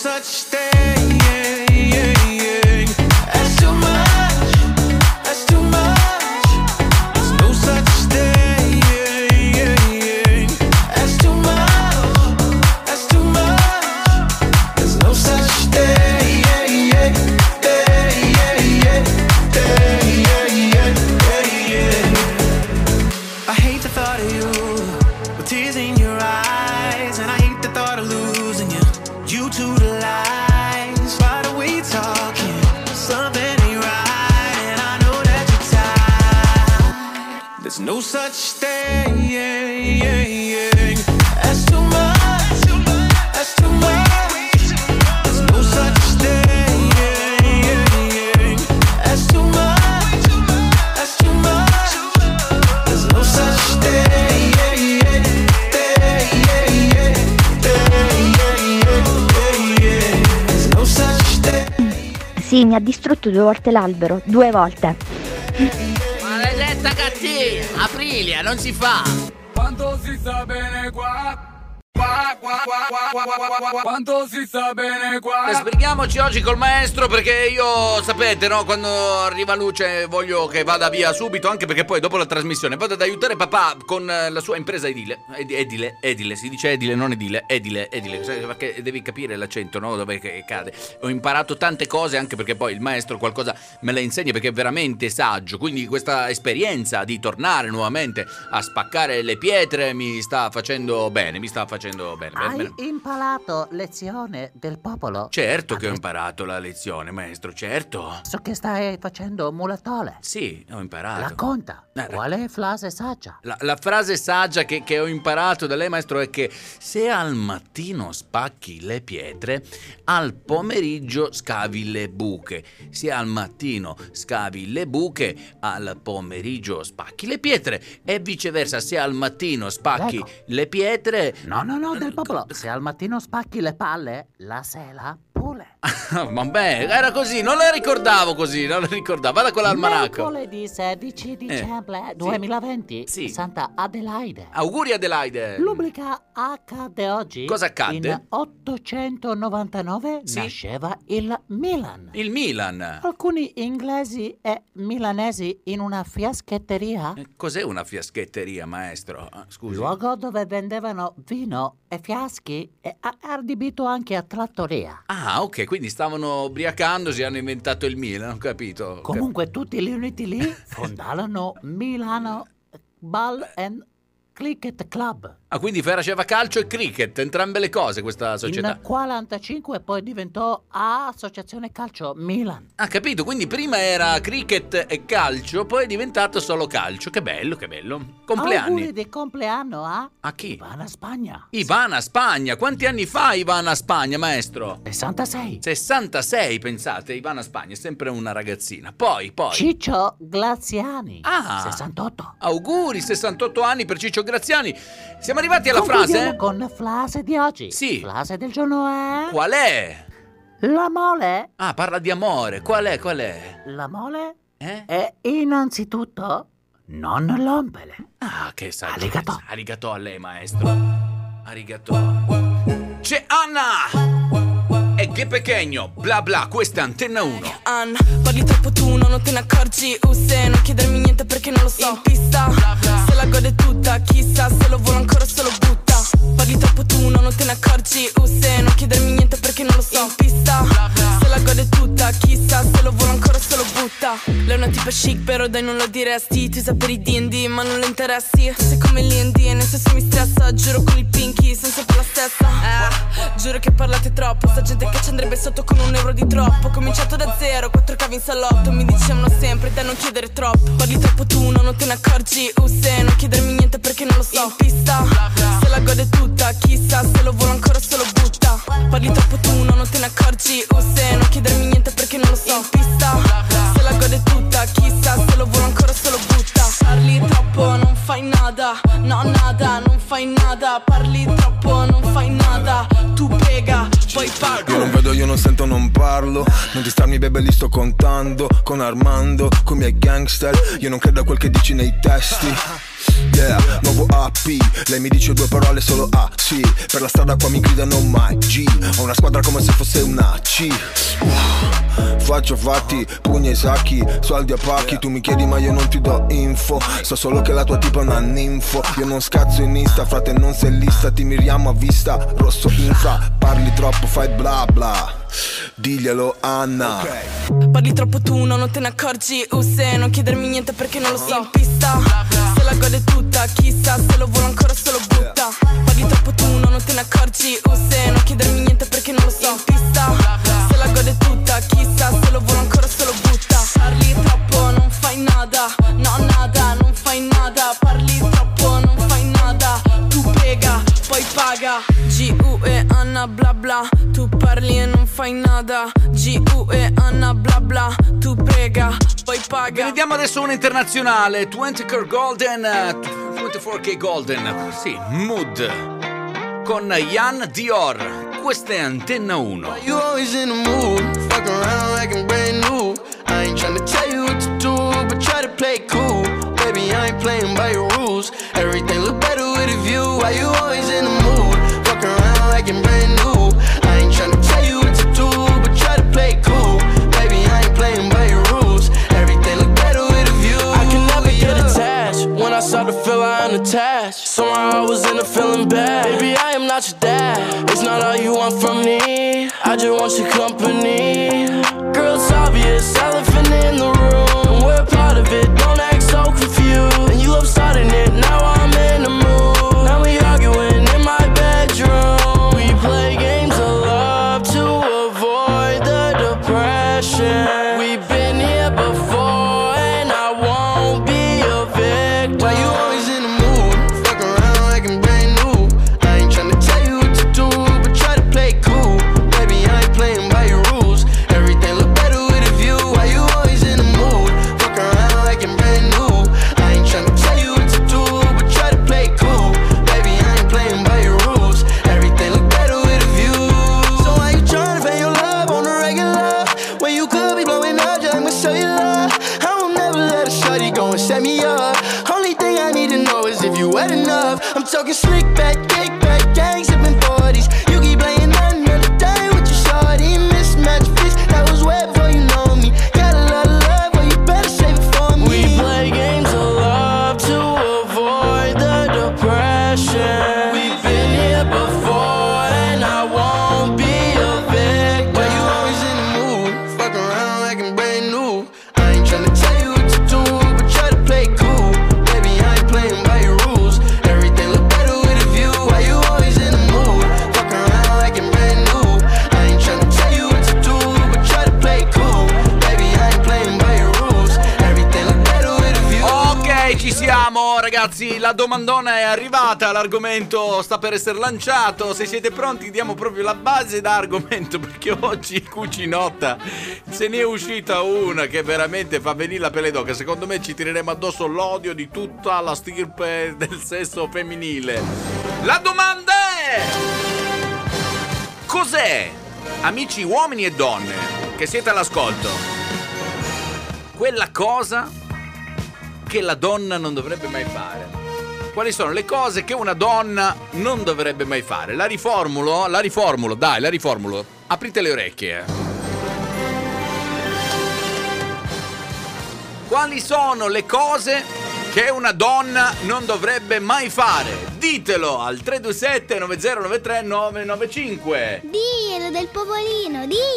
such thing There's no such thing as too much. As too much. There's no such thing as too much. As too much. There's no such thing. Sì, mi ha distrutto due volte l'albero, due volte. Aprilia, non si fa! Quanto si sta bene qua? Qua, qua, qua, qua, qua, qua, qua, qua. Quanto si sta bene qua? Eh, Sbrighiamoci oggi col maestro perché io, sapete, no, quando arriva luce voglio che vada via subito, anche perché poi dopo la trasmissione vado ad aiutare papà con la sua impresa edile. Ed- Edile, edile, si dice edile, non edile, edile, edile, perché devi capire l'accento, no? Dove cade. Ho imparato tante cose anche perché poi il maestro qualcosa me la insegna perché è veramente saggio, quindi questa esperienza di tornare nuovamente a spaccare le pietre mi sta facendo bene, mi sta facendo bene. bene, Hai bene. imparato lezione del popolo? Certo che ho imparato la lezione, maestro, certo. So che stai facendo mulatole. Sì, ho imparato. Racconta, Eh, qual è frase saggia? La, la frase saggia che, che ho imparato da lei, maestro, è che se al mattino spacchi le pietre, al pomeriggio scavi le buche. Se al mattino scavi le buche, al pomeriggio spacchi le pietre. E viceversa, se al mattino spacchi Ecco. le pietre... No, no, no, del popolo. Se al mattino spacchi le palle, la sera pule. Vabbè, era così, non la ricordavo così, non la ricordavo. Vada con l'almanacco. Mercoledì 16 dicembre 2020, Santa Adelaide. Auguri Adelaide. Lubrica accade oggi. Cosa accadde? In 899 Sì. nasceva il Milan. Il Milan. Alcuni inglesi e milanesi in una fiaschetteria, Cos'è una fiaschetteria, maestro? Ah, Scusi. luogo dove vendevano vino e fiaschi e adibito anche a trattoria. Ah, ok, quindi stavano ubriacandosi e hanno inventato il Milan, ho capito. Comunque tutti li uniti lì fondarono Milano Ball and Cricket Club. Ah, quindi faceva calcio e cricket, entrambe le cose questa società. In 45 poi diventò Associazione Calcio Milan. Ah, capito, quindi prima era cricket e calcio, poi è diventato solo calcio. Che bello, che bello. Compleanni. Auguri di compleanno a A chi? Ivana Spagna. Ivana Spagna. Quanti anni fa Ivana Spagna, maestro? 66. 66, pensate, Ivana Spagna è sempre una ragazzina. Poi, poi. Ciccio Glaziani. Ah. 68. Auguri, 68 anni per Ciccio Graziani. Siamo arrivati alla frase? con la frase di oggi. Sì. Frase del giorno è Qual è? La mole, Ah, parla di amore. Qual è? Qual è? la mole Eh? è innanzitutto non l'ompele. Ah, che saggio. Arigato. Arigato a lei, maestro. Arigato. C'è Anna! Che pequeño, bla bla, questa è Antenna 1. Anna, parli troppo tu, no, non te ne accorgi. Uh, se non chiedermi niente perché non lo so. In pista, se la gode tutta Chissà se lo vuole ancora se lo butta Parli troppo tu, no, non te ne accorgi. Uh, se non chiedermi niente perché non lo so In pista, se la gode tutta Chissà se lo vuole ancora se lo butta. Lei è una tipa chic però dai non lo diresti. Ti sa per i D&D ma non le interessi. Sei come l'I&D e nel senso mi stressa. Giuro con il pinky senza per la stessa. Eh, Giuro che parlate troppo. Sta gente che ci andrebbe sotto con un euro di troppo. Cominciato da zero, quattro cavi in salotto. Mi dicevano sempre da non chiedere troppo. Parli troppo tu, no, non te ne accorgi. Uh, se non chiedermi niente perché non lo so In pista, se la gode tutta Chissà se lo vuole ancora se lo butta. Parli troppo tu, no, non te ne accorgi. Uh, se non chiedermi niente perché non lo so. In pista, se la gode tutta Chissà se lo vuole ancora se lo butta. Parli troppo, non fai nada. No, nada, non fai nada. Parli troppo, non fai nada Tu prega, poi paga Io non vedo, io non sento, non parlo. Non distarmi bebe li sto contando Con Armando, con i miei gangster. Io non credo a quel che dici nei testi. Yeah, nuovo AP Lei mi dice due parole solo A, sì. Per la strada qua mi gridano mai G. Ho una squadra come se fosse una C. Faccio fatti, pugni ai sacchi Soldi a pacchi, tu mi chiedi ma io non ti do info. So solo che la tua tipa è una ninfo. Io non scazzo in Insta, frate non sei lista. Ti miriamo a vista, rosso infra Parli troppo, fai bla bla. Diglielo Anna. Parli troppo tu, no, non te ne accorgi. Uh, se non chiedermi niente perché non lo so. In pista, se la gode tutta Chissà se lo vuole ancora se lo butta. Parli troppo tu, no, non te ne accorgi. Uh, se non chiedermi niente perché non lo so. In pista, se la gode tutta Chissà se lo vuole ancora se lo butta. Parli troppo, non fai nada. No, nada, non fai nada. Parli troppo, poi paga G-U-E Anna bla bla Tu parli e non fai nada G-U-E Anna bla bla Tu prega, poi paga Vediamo adesso una internazionale, 20K Golden, eh, 24K Golden, sì, Mood, con Jan Dior. questa è Antenna 1. You always in the mood, fuck around like I'm brand new. I ain't tryna tell you what to do, but try to play cool. Baby, I ain't playing by your rules. Everything look better view. Why you always in the mood, fuck around like I'm brand new. I ain't tryna tell you what to do, but try to play cool. Baby, I ain't playing by your rules. Everything look better with a view. I can never get attached. When I start to feel I'm attached, somehow I was in a feeling bad. Baby, I am not your dad. It's not all you want from me. I just want your company. Girl, it's obvious, elephant in the room. And we're part of it. Don't act so confused. La domandona è arrivata, l'argomento sta per essere lanciato, se siete pronti diamo proprio la base da argomento perché oggi cucinotta se ne è uscita una che veramente fa venire la pelle d'oca, secondo me ci tireremo addosso l'odio di tutta la stirpe del sesso femminile. La domanda è... Cos'è, amici uomini e donne, che siete all'ascolto, quella cosa che la donna non dovrebbe mai fare. Quali sono le cose che una donna non dovrebbe mai fare? La riformulo? La riformulo, dai, la riformulo. Aprite le orecchie. Quali sono le cose che una donna non dovrebbe mai fare? Ditelo al 327 9093 995. Diglielo del popolino, diglielo!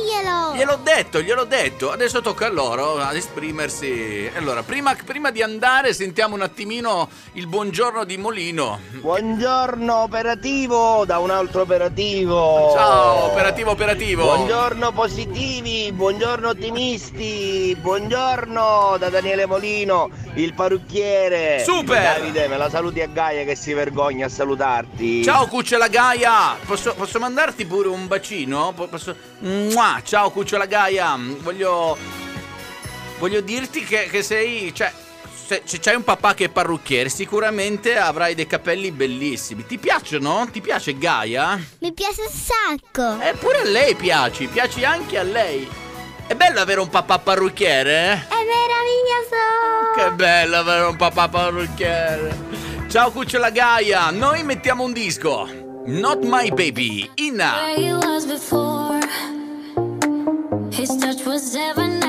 Gliel'ho detto, gliel'ho detto. Adesso tocca a loro ad esprimersi. Allora, prima, prima di andare, sentiamo un attimino il buongiorno di Molino. Buongiorno operativo da un altro operativo. Ciao, operativo, operativo. Buongiorno positivi, buongiorno ottimisti, buongiorno da Daniele Molino, il parrucchiere. Super! Davide, me la saluti a Gaia che si vergogna a salutarti. Ciao Cucciola Gaia, posso, posso mandarti pure un bacino? Po- Posso... Mua! Ciao Cucciola Gaia, voglio... Voglio dirti che, che sei... Cioè, se se c'hai un papà che è parrucchiere, sicuramente avrai dei capelli bellissimi. Ti piacciono? Ti piace Gaia? Mi piace un sacco! Eppure a lei piaci, piaci anche a lei. È bello avere un papà parrucchiere, eh? È meraviglioso! Che bello avere un papà parrucchiere. Ciao Cucciola Gaia, noi mettiamo un disco. Not My Baby, Inna. His touch was ever I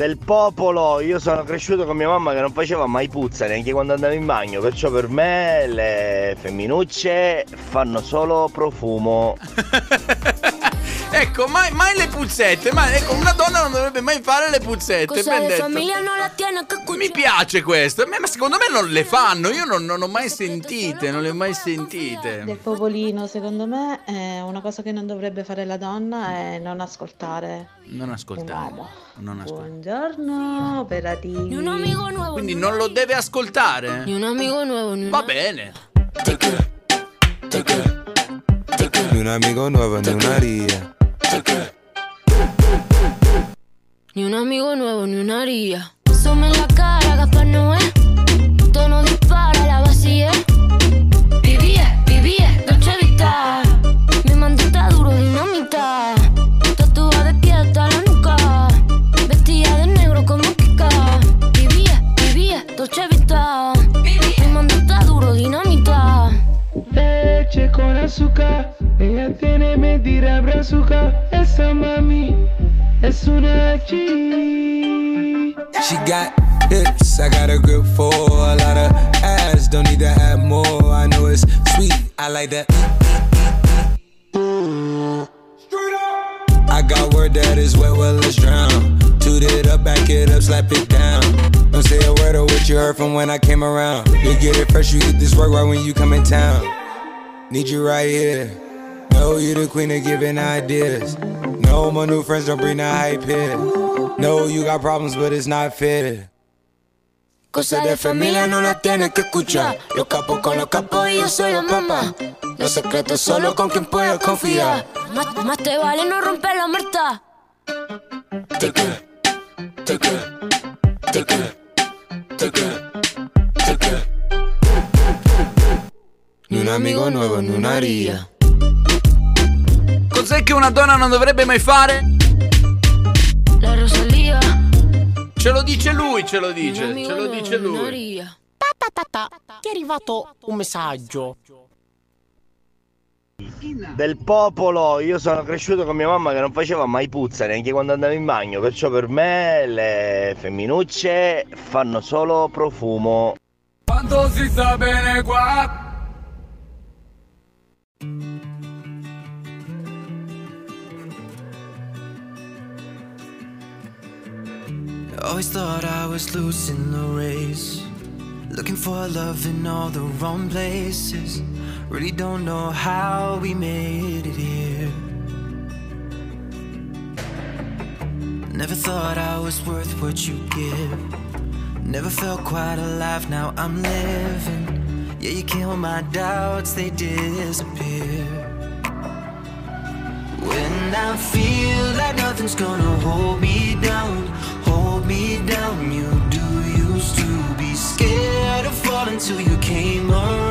Del popolo, io sono cresciuto con mia mamma che non faceva mai puzza neanche quando andavo in bagno, perciò per me le femminucce fanno solo profumo. Ecco, mai, mai le puzzette. Ma ecco, una donna non dovrebbe mai fare le puzzette. Cosa ben de detto. Mi piace questo, ma secondo me non le fanno. Io non, non ho mai sentite, non le ho mai sentite. Del popolino, secondo me, è una cosa che non dovrebbe fare la donna è non ascoltare. Non ascoltare. Non ascoltare. Buongiorno, operativi. Quindi non lo deve ascoltare? Un amigo nuevo, ni Va bene. Ni un amigo nuovo, ni una Ni un amigo nuevo, ni una haría. Some en la cara, Gaspar Noé. Tono dispara, la vacía. Vivía, con azúcar, ella tiene medida brazuca. Esa mami es una G. She got hips, I got a grip for a lot of ass. Don't need to have more. I know it's sweet, I like that. I got word that is wet, well, let's drown. Toot it up, back it up, slap it down. Don't say a word of what you heard from when I came around. You get it fresh, you get this work right when you come in town. Need you right here. Know you the queen of giving ideas. No, my new friends don't bring the hype here. No, you got problems, but it's not fair. Cosa de familia no la tienes que escuchar. Los capos con los capos y yo soy la mamá. Los secretos solo con quien puedo confiar. Más, más te vale no romper la muerta. Ni un amigo nuevo, ni una ria. Cos'è che una donna non dovrebbe mai fare? La Rosalía. Ce lo dice lui, ce lo dice, ce lo dice lui. Ta ta ta ta. Ti è arrivato un messaggio. Del popolo, io sono cresciuto con mia mamma che non faceva mai puzza neanche quando andavo in bagno, perciò per me le femminucce fanno solo profumo. Quando si sta bene qua Always thought I was losing the race. Looking for love in all the wrong places. Really don't know how we made it here. Never thought I was worth what you give. Never felt quite alive, now I'm living. Yeah, you kill my doubts, they disappear. When I feel like nothing's gonna hold me down, hold me down. You do used to be scared of falling till you came around,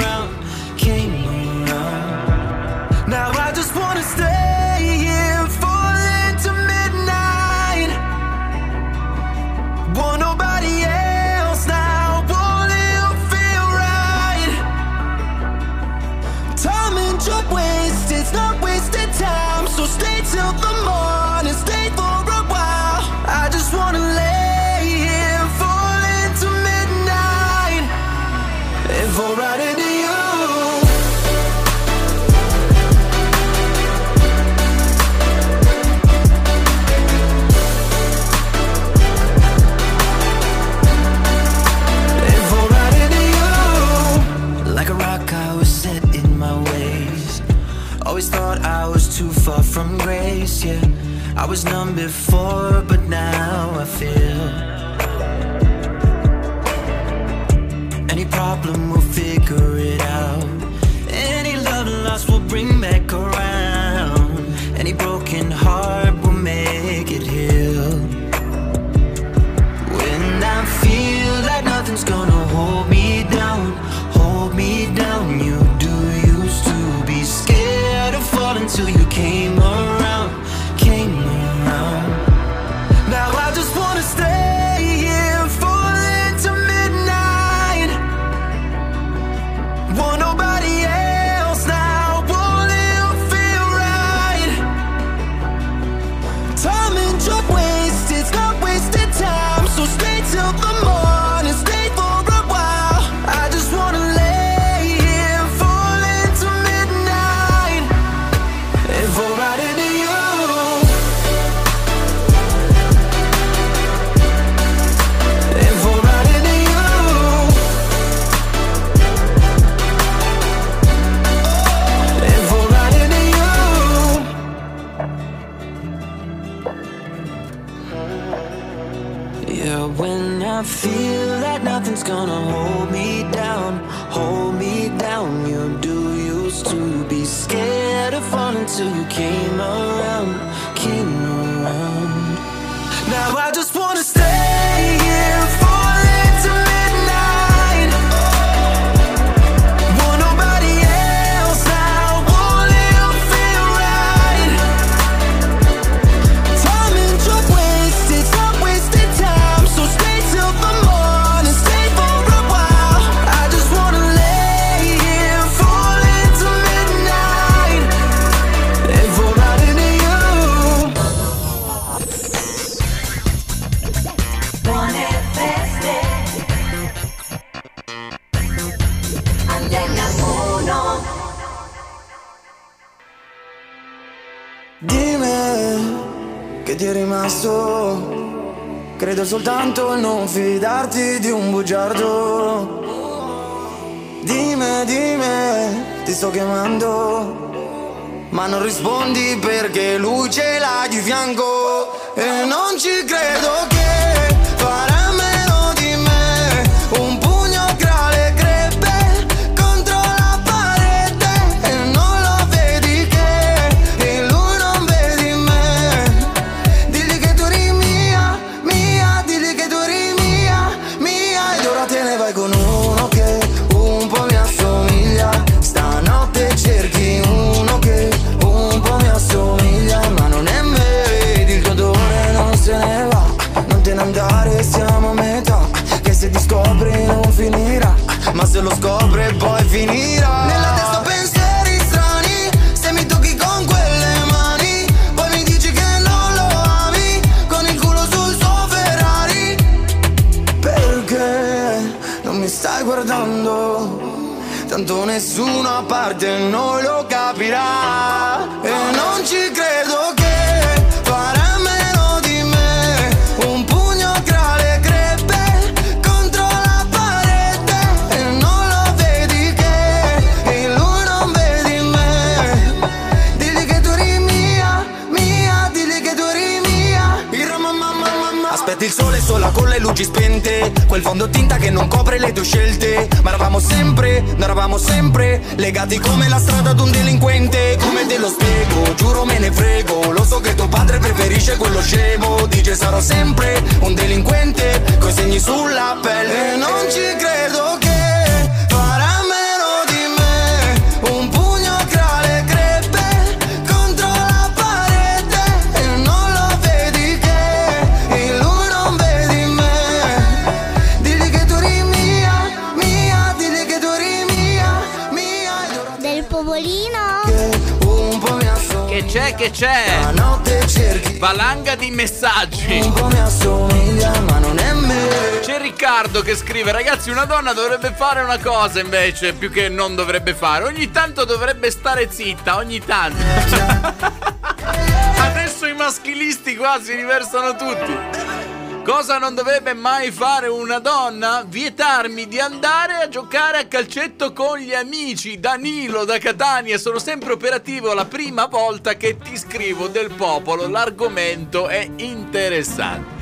I was numb before, but now I feel. Any problem, we'll figure luci spente. Quel fondo tinta che non copre le tue scelte. Ma eravamo sempre, noi eravamo sempre Legati come la strada ad un delinquente. Come te lo spiego, giuro me ne frego. Lo so che tuo padre preferisce quello scemo. Dice sarò sempre un delinquente Coi segni sulla pelle. E non ci credo che c'è, che c'è? Valanga di messaggi. C'è Riccardo che scrive: Ragazzi, una donna dovrebbe fare una cosa invece, più che non dovrebbe fare. Ogni tanto dovrebbe stare zitta, ogni tanto. Adesso i maschilisti qua si riversano tutti. Cosa non dovrebbe mai fare una donna? Vietarmi di andare a giocare a calcetto con gli amici. Danilo da Catania, sono sempre operativo la prima volta che ti scrivo del popolo. L'argomento è interessante.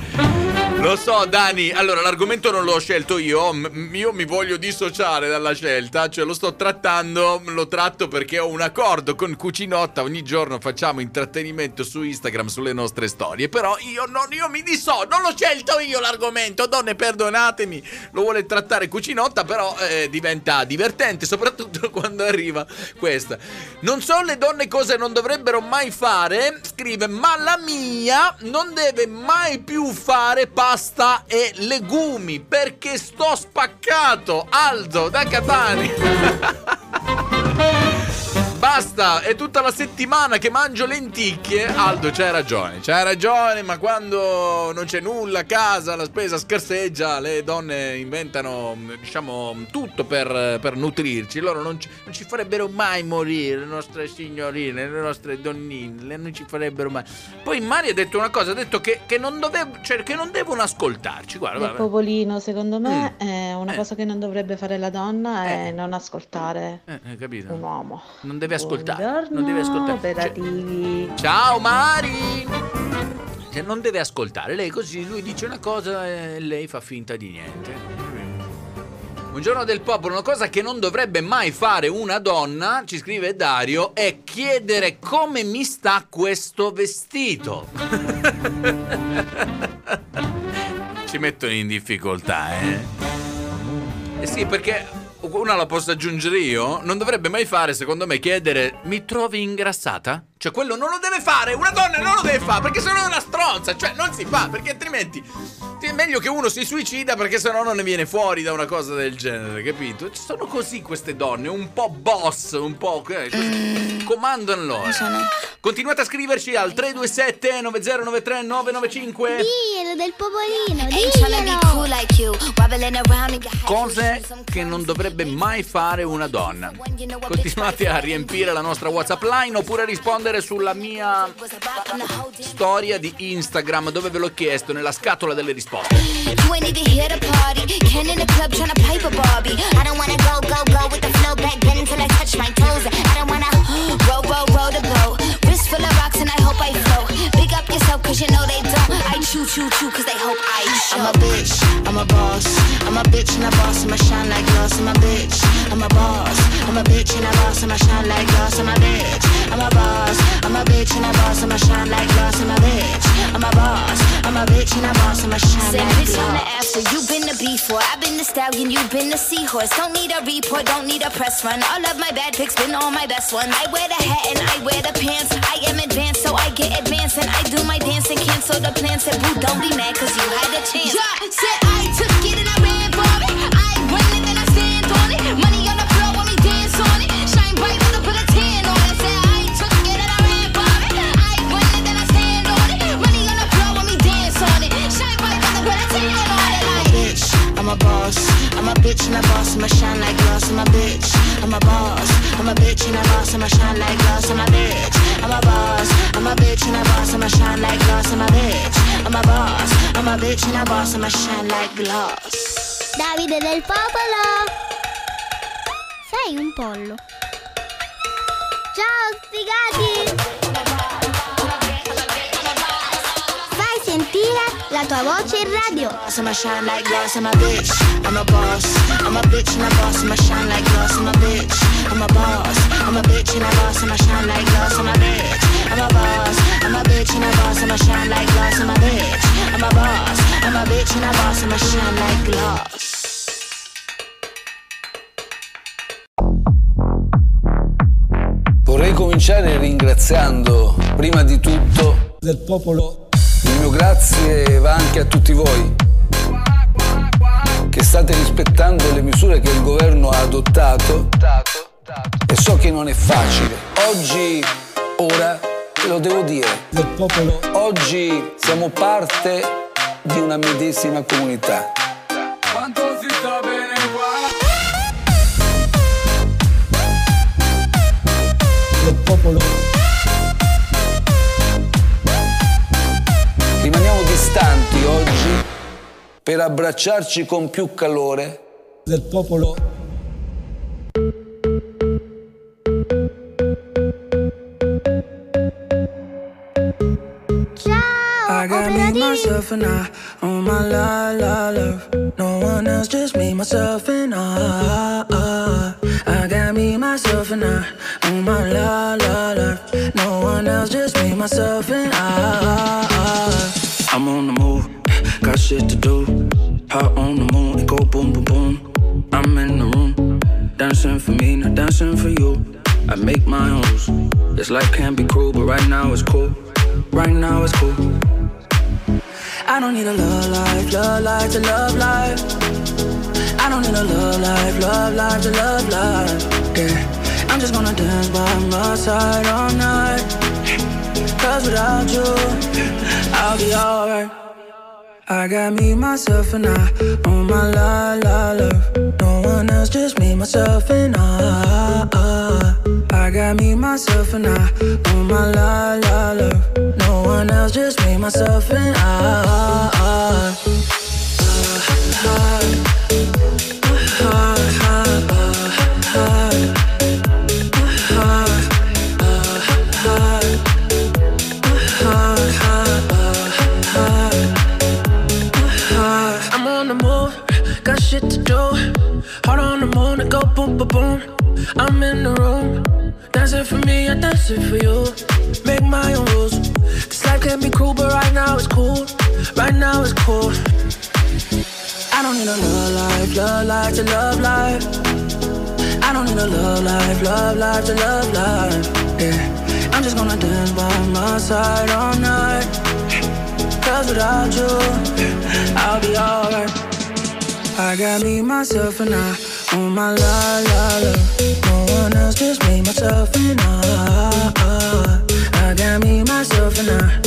Lo so, Dani. Allora, l'argomento non l'ho scelto io. Io mi voglio dissociare dalla scelta. Cioè, lo sto trattando. Lo tratto perché ho un accordo con Cucinotta. Ogni giorno facciamo intrattenimento su Instagram sulle nostre storie. Però io non io mi disso. Non l'ho scelto io l'argomento. Donne, perdonatemi. Lo vuole trattare Cucinotta. Però eh, diventa divertente. Soprattutto quando arriva questa. Non so le donne cosa non dovrebbero mai fare. Scrive, ma la mia non deve mai più fare pasta e legumi perché sto spaccato. Aldo da Catania. Basta, è tutta la settimana che mangio lenticchie. Aldo, c'hai ragione, c'hai ragione, ma quando non c'è nulla a casa, la spesa scarseggia, le donne inventano, diciamo, tutto per, per nutrirci. Loro non ci, non ci farebbero mai morire, le nostre signorine, le nostre donnine, non ci farebbero mai. Poi Mari ha detto una cosa, ha detto che, che non, dovev- cioè, che non devono ascoltarci. Guarda, guarda. popolino, secondo me, è una Eh. cosa che non dovrebbe fare la donna è non ascoltare Eh, capito? un uomo. Non deve ascoltare. Buongiorno, non deve ascoltare. Cioè. Ciao Mari! Cioè, non deve ascoltare. Lei così, lui dice una cosa e lei fa finta di niente. Un giorno del popolo, una cosa che non dovrebbe mai fare una donna, ci scrive Dario, è chiedere come mi sta questo vestito. ci mettono in difficoltà, eh? Eh sì, perché una la posso aggiungere io, non dovrebbe mai fare, secondo me, chiedere mi trovi ingrassata? Cioè, quello non lo deve fare, una donna non lo deve fare, perché sennò è una stronza, cioè non si fa, perché altrimenti è meglio che uno si suicida perché sennò non ne viene fuori da una cosa del genere, capito? Ci sono così queste donne, un po' boss, un po' eh, così, comandano loro. Continuate a scriverci al 327 9093 995 Diglielo del popolino, high. Cose che non dovrebbe mai fare una donna. Continuate a riempire la nostra WhatsApp line oppure a rispondere sulla mia storia di Instagram dove ve l'ho chiesto nella scatola delle risposte. Roll, roll, roll the boat. Wrist full of rocks and I hope I float. Up cause you know they don't. I chew, chew, chew cause they hope I show. I'm a bitch, I'm a boss. I'm a bitch and a boss, and I'ma shine like glass. I'm a bitch, I'm a boss. I'm a bitch and a boss, and I'ma shine like glass. I'm a bitch, I'm a boss. I'm a bitch and a boss, and I'ma shine like glass. I'm a bitch, I'm a boss. I'm a bitch and a boss, I'ma shine Say bitch on the glass. after, you been the before. I've been the stallion, you've been the seahorse. Don't need a report, don't need a press run. All of my bad pics been all my best ones. I wear the hat and I wear the pants. I am advanced, so I get advanced. And I do my dance and cancel the plans. Said, boo, don't be mad, cause you had a chance. Yeah, said I took it and I ran for it. A boss. I'm a bitch and a boss, I'ma shine like glass. I'm a bitch, I'm a boss. I'm a bitch and a boss, I'ma shine like glass. I'm a bitch, I'm a boss. I'm a bitch and a boss, I'ma shine like glass. I'm a bitch, I'm a boss. I'm a bitch and a boss, I'ma shine like glass. Davide del popolo. Sei un pollo. Ciao sfigati. Tua voce in radio. I'ma shine like glass. I'm a bitch, I'm a boss. I'm a bitch and a boss, I'ma shine like glass. I'm a bitch, I'm a boss. I'm a bitch and a boss, I'ma shine like glass. I'm a bitch, I'm a boss. I'm a bitch and a boss, I'ma shine like glass. I'm a bitch, I'm a boss. I'm a bitch and a boss, I'ma shine like glass. Vorrei cominciare ringraziando prima di tutto del popolo. Il mio grazie va anche a tutti voi che state rispettando le misure che il governo ha adottato e so che non è facile. Oggi, ora, lo devo dire, del popolo. Oggi siamo parte di una medesima comunità. Quanto si sta bene qua? del popolo. Distanti oggi per abbracciarci con più calore del popolo. I got me, myself, and I on my la la love. No one else, just me, myself, and I. I got me, myself, and I on my la la love. No one else, just me, myself, and I. I'm on the move, got shit to do. Hot on the moon, it go boom, boom, boom. I'm in the room, dancing for me, not dancing for you. I make my own. This life can be cruel, but right now it's cool. Right now it's cool. I don't need a love life, love life to love life. I don't need a love life, love life to love life. Yeah, I'm just gonna dance by my side all night. Cause without you, I'll be alright. I got me, myself, and I on my la la love. No one else, just me, myself, and I. I got me, myself, and I on my la la love. No one else, just me, myself, and I. I'm on the move, got shit go boom. I'm in the room. Dance it for me, I dance it for you. Make my own rules. This life can be cruel, but right now it's cool. Right now it's cool. I don't need a love life, love life to love life. I don't need a love life, love life to love life. Yeah, I'm just gonna dance by my side all night. Cause without you, I'll be alright. I got me, myself, and I. Oh my la la la. No one else, just me, myself, and I. I got me, myself, and I.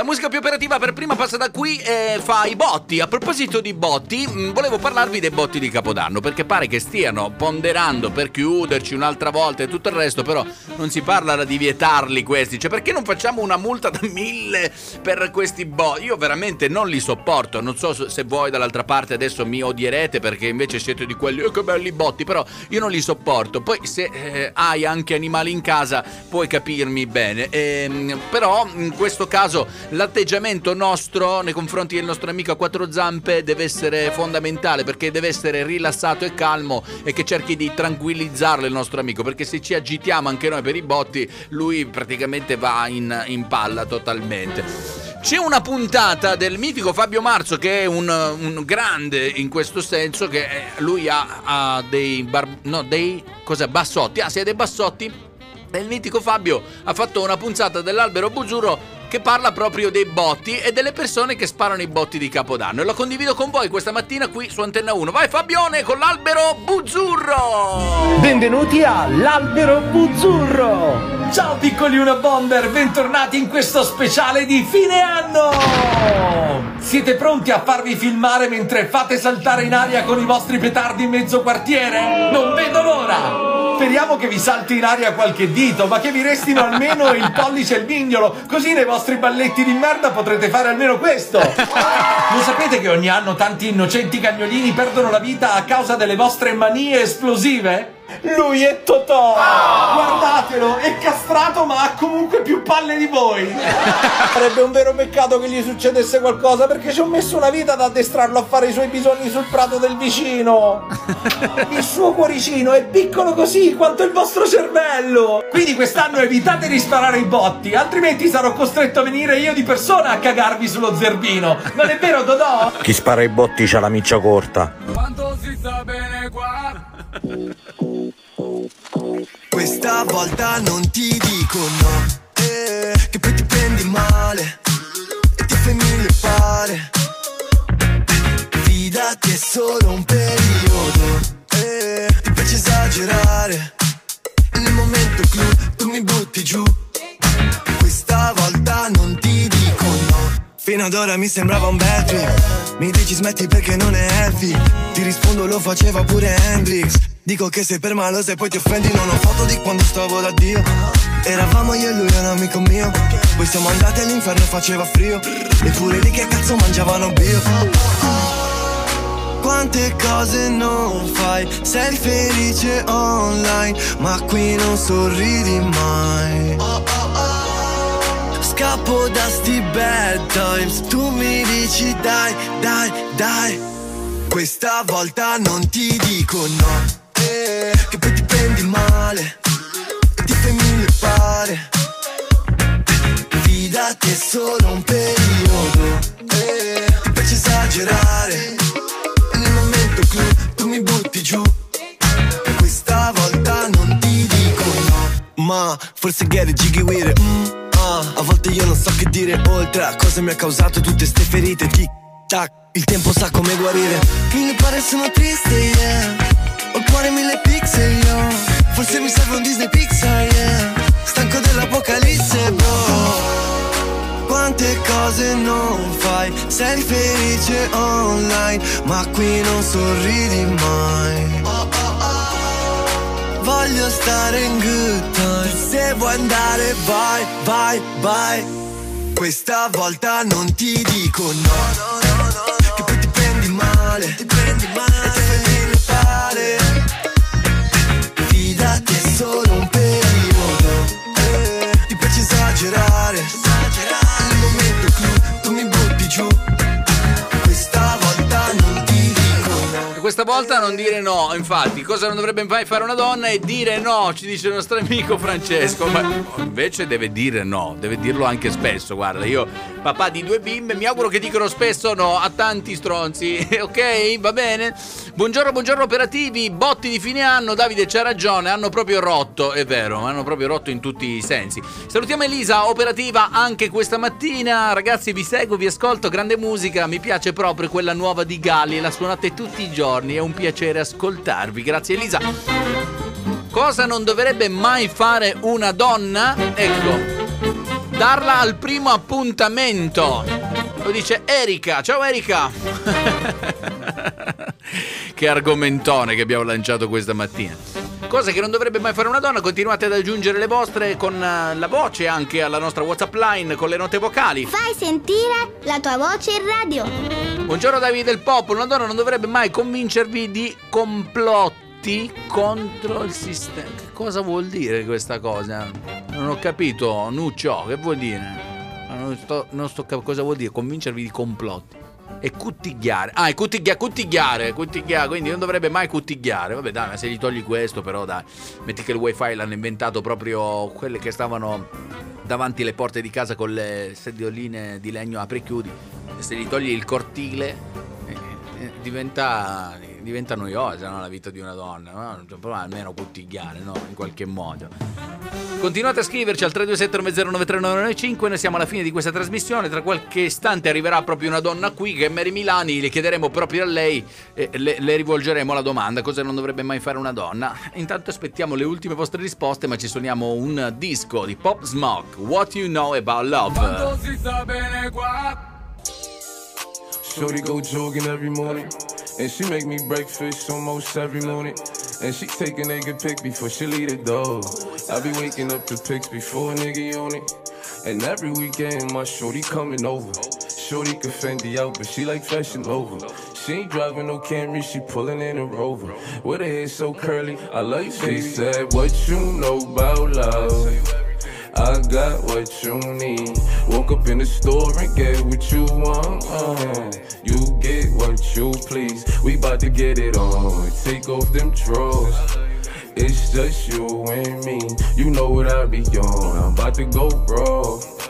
La musica più operativa per prima passa da qui e fa i botti. A proposito di botti, mh, volevo parlarvi dei botti di Capodanno perché pare che stiano ponderando per chiuderci un'altra volta e tutto il resto, però non si parla di vietarli questi. Cioè, perché non facciamo una multa da mille per questi botti? Io veramente non li sopporto. Non so se voi dall'altra parte adesso mi odierete perché invece siete di quelli, oh, che belli botti, però io non li sopporto. Poi se eh, hai anche animali in casa puoi capirmi bene. Ehm, però in questo caso l'atteggiamento nostro nei confronti del nostro amico a quattro zampe deve essere fondamentale perché deve essere rilassato e calmo e che cerchi di tranquillizzarlo il nostro amico perché se ci agitiamo anche noi per i botti lui praticamente va in, in palla totalmente. C'è una puntata del mitico Fabio Marzo che è un, un grande in questo senso che lui ha, ha dei, bar, no, dei cos'è, bassotti, ah ha dei bassotti il mitico Fabio ha fatto una punzata dell'albero buzzurro che parla proprio dei botti e delle persone che sparano i botti di Capodanno. E lo condivido con voi questa mattina qui su Antenna 1. Vai Fabione con l'albero buzzurro! Benvenuti all'Albero Buzzurro! Ciao piccoli Una Bomber, bentornati in questo speciale di fine anno! Siete pronti a farvi filmare mentre fate saltare in aria con i vostri petardi in mezzo quartiere? Non vedo l'ora! Speriamo che vi salti in aria qualche dito, ma che vi restino almeno il pollice e il mignolo, così nei vostri balletti di merda potrete fare almeno questo! Lo sapete che ogni anno tanti innocenti cagnolini perdono la vita a causa delle vostre manie esplosive? Lui è Totò! Guardatelo, è castrato ma ha comunque più palle di voi! Sarebbe un vero peccato che gli succedesse qualcosa perché ci ho messo una vita ad addestrarlo a fare i suoi bisogni sul prato del vicino! Il suo cuoricino è piccolo così quanto il vostro cervello! Quindi quest'anno evitate di sparare i botti, altrimenti sarò costretto a venire io di persona a cagarvi sullo zerbino! Non è vero, Dodò? Chi spara i botti c'ha la miccia corta. Quanto si sta bene qua? Questa volta non ti dico no eh, Che poi ti prendi male E ti fai mille pare Fidati è solo un periodo eh, Ti piace esagerare. Nel momento clou tu mi butti giù. Questa volta non ti dico no Fino ad ora mi sembrava un bad trip Mi dici smetti perché non è healthy Ti rispondo lo faceva pure Hendrix. Dico che sei per malo se poi ti offendi Non ho foto di quando stavo da Dio. Eravamo io e lui un amico mio. Poi siamo andati all'inferno faceva frio. Eppure lì che cazzo mangiavano bio. Quante cose non fai, sei felice online, ma qui non sorridi mai. Scappo da sti bad times, tu mi dici dai, dai, dai. Questa volta non ti dico no, eh, che poi ti prendi male e ti fai mille pare. Fidati è solo un periodo, eh, ti piace esagerare. E nel momento clou tu mi butti giù. Questa volta non ti dico no, ma forse get it jiggy with it. mm, A volte io non so che dire oltre a cosa mi ha causato tutte ste ferite. Tic tac, il tempo sa come guarire. Mille pare sono triste, yeah. Ho cuore mille pixel, yo. Forse mi serve un Disney Pixar, yeah. Stanco dell'apocalisse, bro. Quante cose non fai, sei felice online, ma qui non sorridi mai. Voglio stare in good time, se vuoi andare vai, vai, vai. Questa volta non ti dico no, che poi ti prendi male, ti prendi male, questa volta non dire no, infatti, cosa non dovrebbe mai fare una donna è dire no, ci dice il nostro amico Francesco. Ma invece deve dire no, deve dirlo anche spesso. Guarda, io, papà di due bimbe, mi auguro che dicano spesso no a tanti stronzi. ok? Va bene? Buongiorno, buongiorno operativi, botti di fine anno, Davide c'ha ragione, hanno proprio rotto, è vero, hanno proprio rotto in tutti i sensi. Salutiamo Elisa, operativa anche questa mattina. Ragazzi, vi seguo, vi ascolto, grande musica, mi piace proprio quella nuova di Galli, la suonate tutti i giorni, è un piacere ascoltarvi. Grazie Elisa. Cosa non dovrebbe mai fare una donna? Ecco, darla al primo appuntamento. Lo dice Erika. Ciao Erika. che argomentone che abbiamo lanciato questa mattina. Cose che non dovrebbe mai fare una donna, continuate ad aggiungere le vostre con eh, la voce anche alla nostra WhatsApp line con le note vocali. Fai sentire la tua voce in radio. Buongiorno Davide del Popolo, una donna non dovrebbe mai convincervi di complotti contro il sistema. Che cosa vuol dire questa cosa? Non ho capito, Nuccio, che vuol dire? Non sto, non sto cap- cosa vuol dire convincervi di complotti. E cuttigliare. Ah, è cuttiglia- cuttigliare, cuttigliare, quindi non dovrebbe mai cuttigliare. Vabbè, dai, ma se gli togli questo, però dai, metti che il wifi l'hanno inventato proprio quelle che stavano davanti alle porte di casa con le sedioline di legno apri e chiudi. E se gli togli il cortile, eh, eh, diventa, diventa noiosa no? la vita di una donna. No? Cioè, Però almeno cuttigliare, no? In qualche modo. Continuate a scriverci al 327-909395, noi siamo alla fine di questa trasmissione, tra qualche istante arriverà proprio una donna qui che è Mary Milani, le chiederemo proprio a lei e le, le rivolgeremo la domanda cosa non dovrebbe mai fare una donna. Intanto aspettiamo le ultime vostre risposte ma ci suoniamo un disco di Pop Smoke, What You Know About Quando Love. si sta bene qua Shorty go jogging every morning. And she make me breakfast almost every morning. And she take a nigga pic before she leave the door. I be waking up to pics before a nigga on it. And every weekend my shorty coming over. Shorty can Fendi out, but she like fashion over. She ain't driving no Camry, she pulling in a Rover. With her hair so curly, I baby. She said, what you know about love? I got what you need. Woke up in the store and get what you want. uh. You get what you please. We bout to get it on. Take off them drawers. It's just you and me. You know what I be on. I'm about to go raw.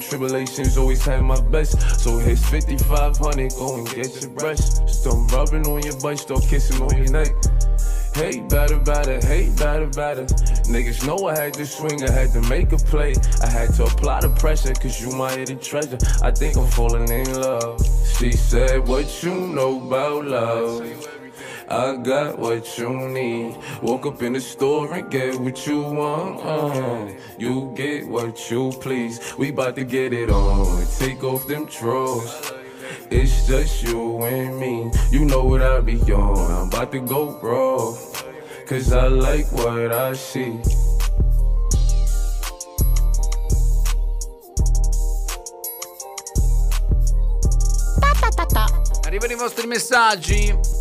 tribulations, always had my best. So here's 5500, go and get your brush. Start rubbing on your butt, start kissing on your neck. Hey, better, better, hey, better, better. Niggas know I had to swing, I had to make a play. I had to apply the pressure, cause you my hidden treasure. I think I'm falling in love. She said, What you know about love? I got what you need. Woke up in the store and get what you want. uh. You get what you please. We bout to get it on. Take off them drawers. It's just you and me. You know what I be on. I'm about to go raw. Cause I like what I see. Arrivano i vostri messaggi.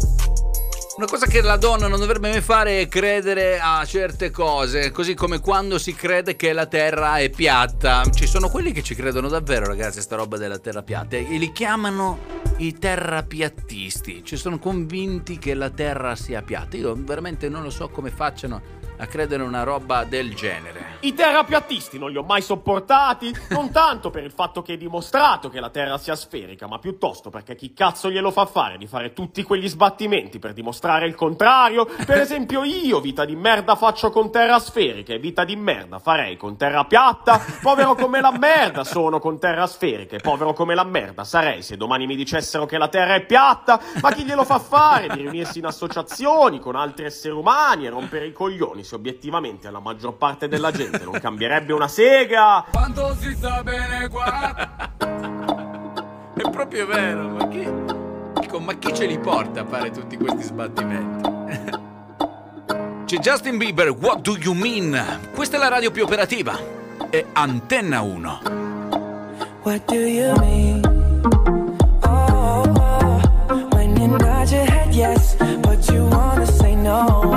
Una cosa che la donna non dovrebbe mai fare è credere a certe cose, così come quando si crede che la terra è piatta. Ci sono quelli che ci credono davvero, ragazzi, a sta roba della terra piatta e li chiamano i terrapiattisti. Ci sono convinti che la terra sia piatta. Io veramente non lo so come facciano a credere una roba del genere. I terrapiattisti non li ho mai sopportati, non tanto per il fatto che è dimostrato che la Terra sia sferica, ma piuttosto perché chi cazzo glielo fa fare di fare tutti quegli sbattimenti per dimostrare il contrario? Per esempio io, vita di merda, faccio con terra sferica e vita di merda farei con terra piatta, povero come la merda sono con terra sferica e povero come la merda sarei se domani mi dicessero che la Terra è piatta, ma chi glielo fa fare di riunirsi in associazioni con altri esseri umani e rompere i coglioni se obiettivamente alla maggior parte della gente non cambierebbe una sega? Quanto si sta bene qua? È proprio vero, ma chi, dico, ma chi ce li porta a fare tutti questi sbattimenti? C'è Justin Bieber, What Do You Mean? Questa è la radio più operativa. È Antenna 1. What do you mean? Oh, oh, when you nod your head yes, but you wanna say no.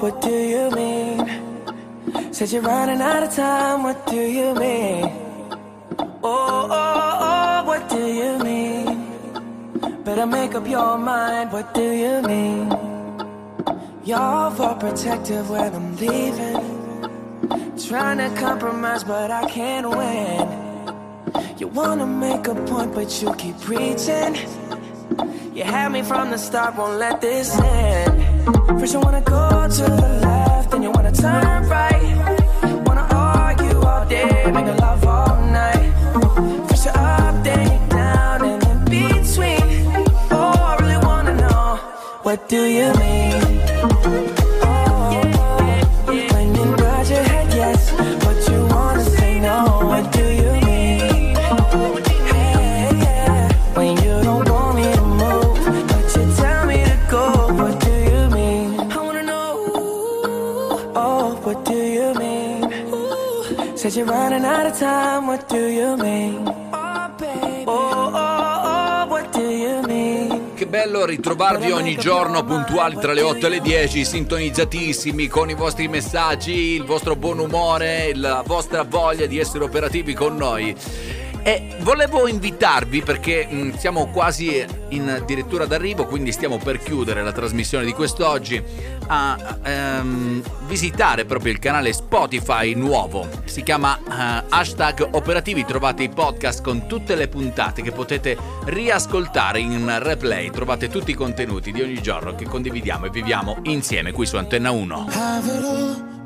What do you mean? Said you're running out of time. What do you mean? Oh, oh, oh, what do you mean? Better make up your mind. What do you mean? You're for protective when I'm leaving. Trying to compromise, but I can't win. You wanna make a point, but you keep preaching. You had me from the start, won't let this end. First, you wanna go to the left, then you wanna turn right. Wanna argue all day, make love all night. First, you're up, then you're down, and in between. Oh, I really wanna know, what do you mean? You're running out of time. Oh, oh, oh, what do you mean? Che bello ritrovarvi ogni giorno puntuali tra le 8 e le 10, sintonizzatissimi con i vostri messaggi, il vostro buon umore, la vostra voglia di essere operativi con noi. E volevo invitarvi perché mh, siamo quasi in addirittura d'arrivo, quindi stiamo per chiudere la trasmissione di quest'oggi, a ehm, visitare proprio il canale Spotify nuovo. Si chiama eh, hashtag operativi, trovate i podcast con tutte le puntate che potete riascoltare in replay, trovate tutti i contenuti di ogni giorno che condividiamo e viviamo insieme qui su Antenna 1.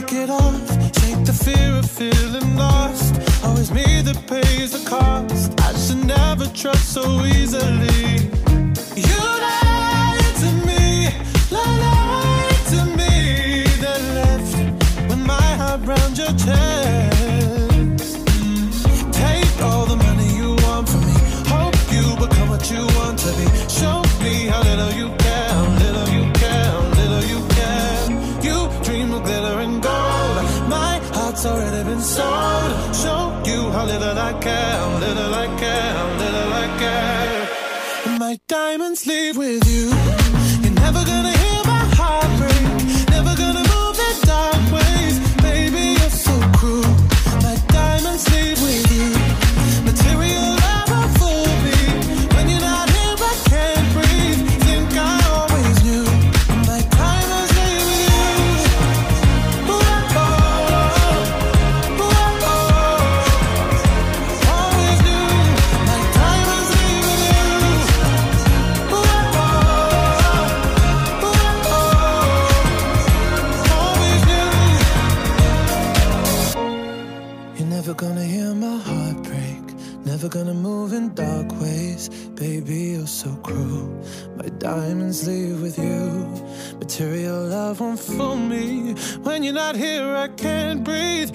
Shake it off, shake the fear of feeling lost. Always me that pays the cost. I should never trust so easily. You lied to me, lied to me, then left with my heart round your chest. Take all the money you want from me. Hope you become what you want to be. Show sold. Show you how little I care, little I care, little I care. My diamonds leave with you. Fool me. When you're not here, I can't breathe.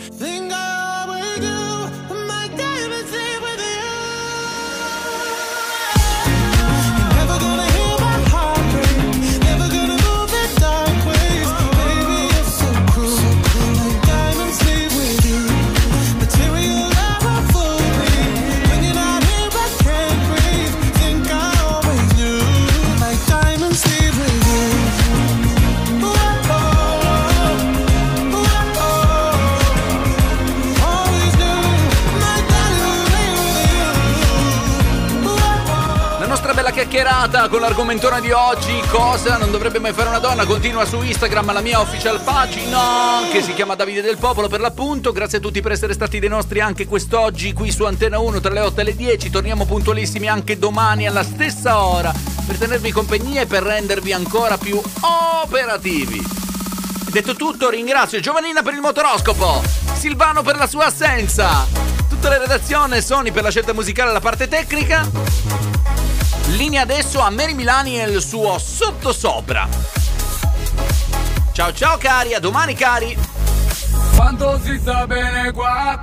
Chiacchierata con l'argomentone di oggi, cosa non dovrebbe mai fare una donna, continua su Instagram la mia official pagina che si chiama Davide del Popolo per l'appunto. Grazie a tutti per essere stati dei nostri anche quest'oggi qui su Antena 1 tra le 8 e le 10. Torniamo puntualissimi anche domani alla stessa ora per tenervi compagnia e per rendervi ancora più operativi. Detto tutto, ringrazio Giovanina per il motoroscopo, Silvano per la sua assenza, tutta la redazione, Sony per la scelta musicale e la parte tecnica. Linea adesso a Mary Milani e il suo sottosopra. Ciao ciao cari, a domani cari. Quanto sta bene qua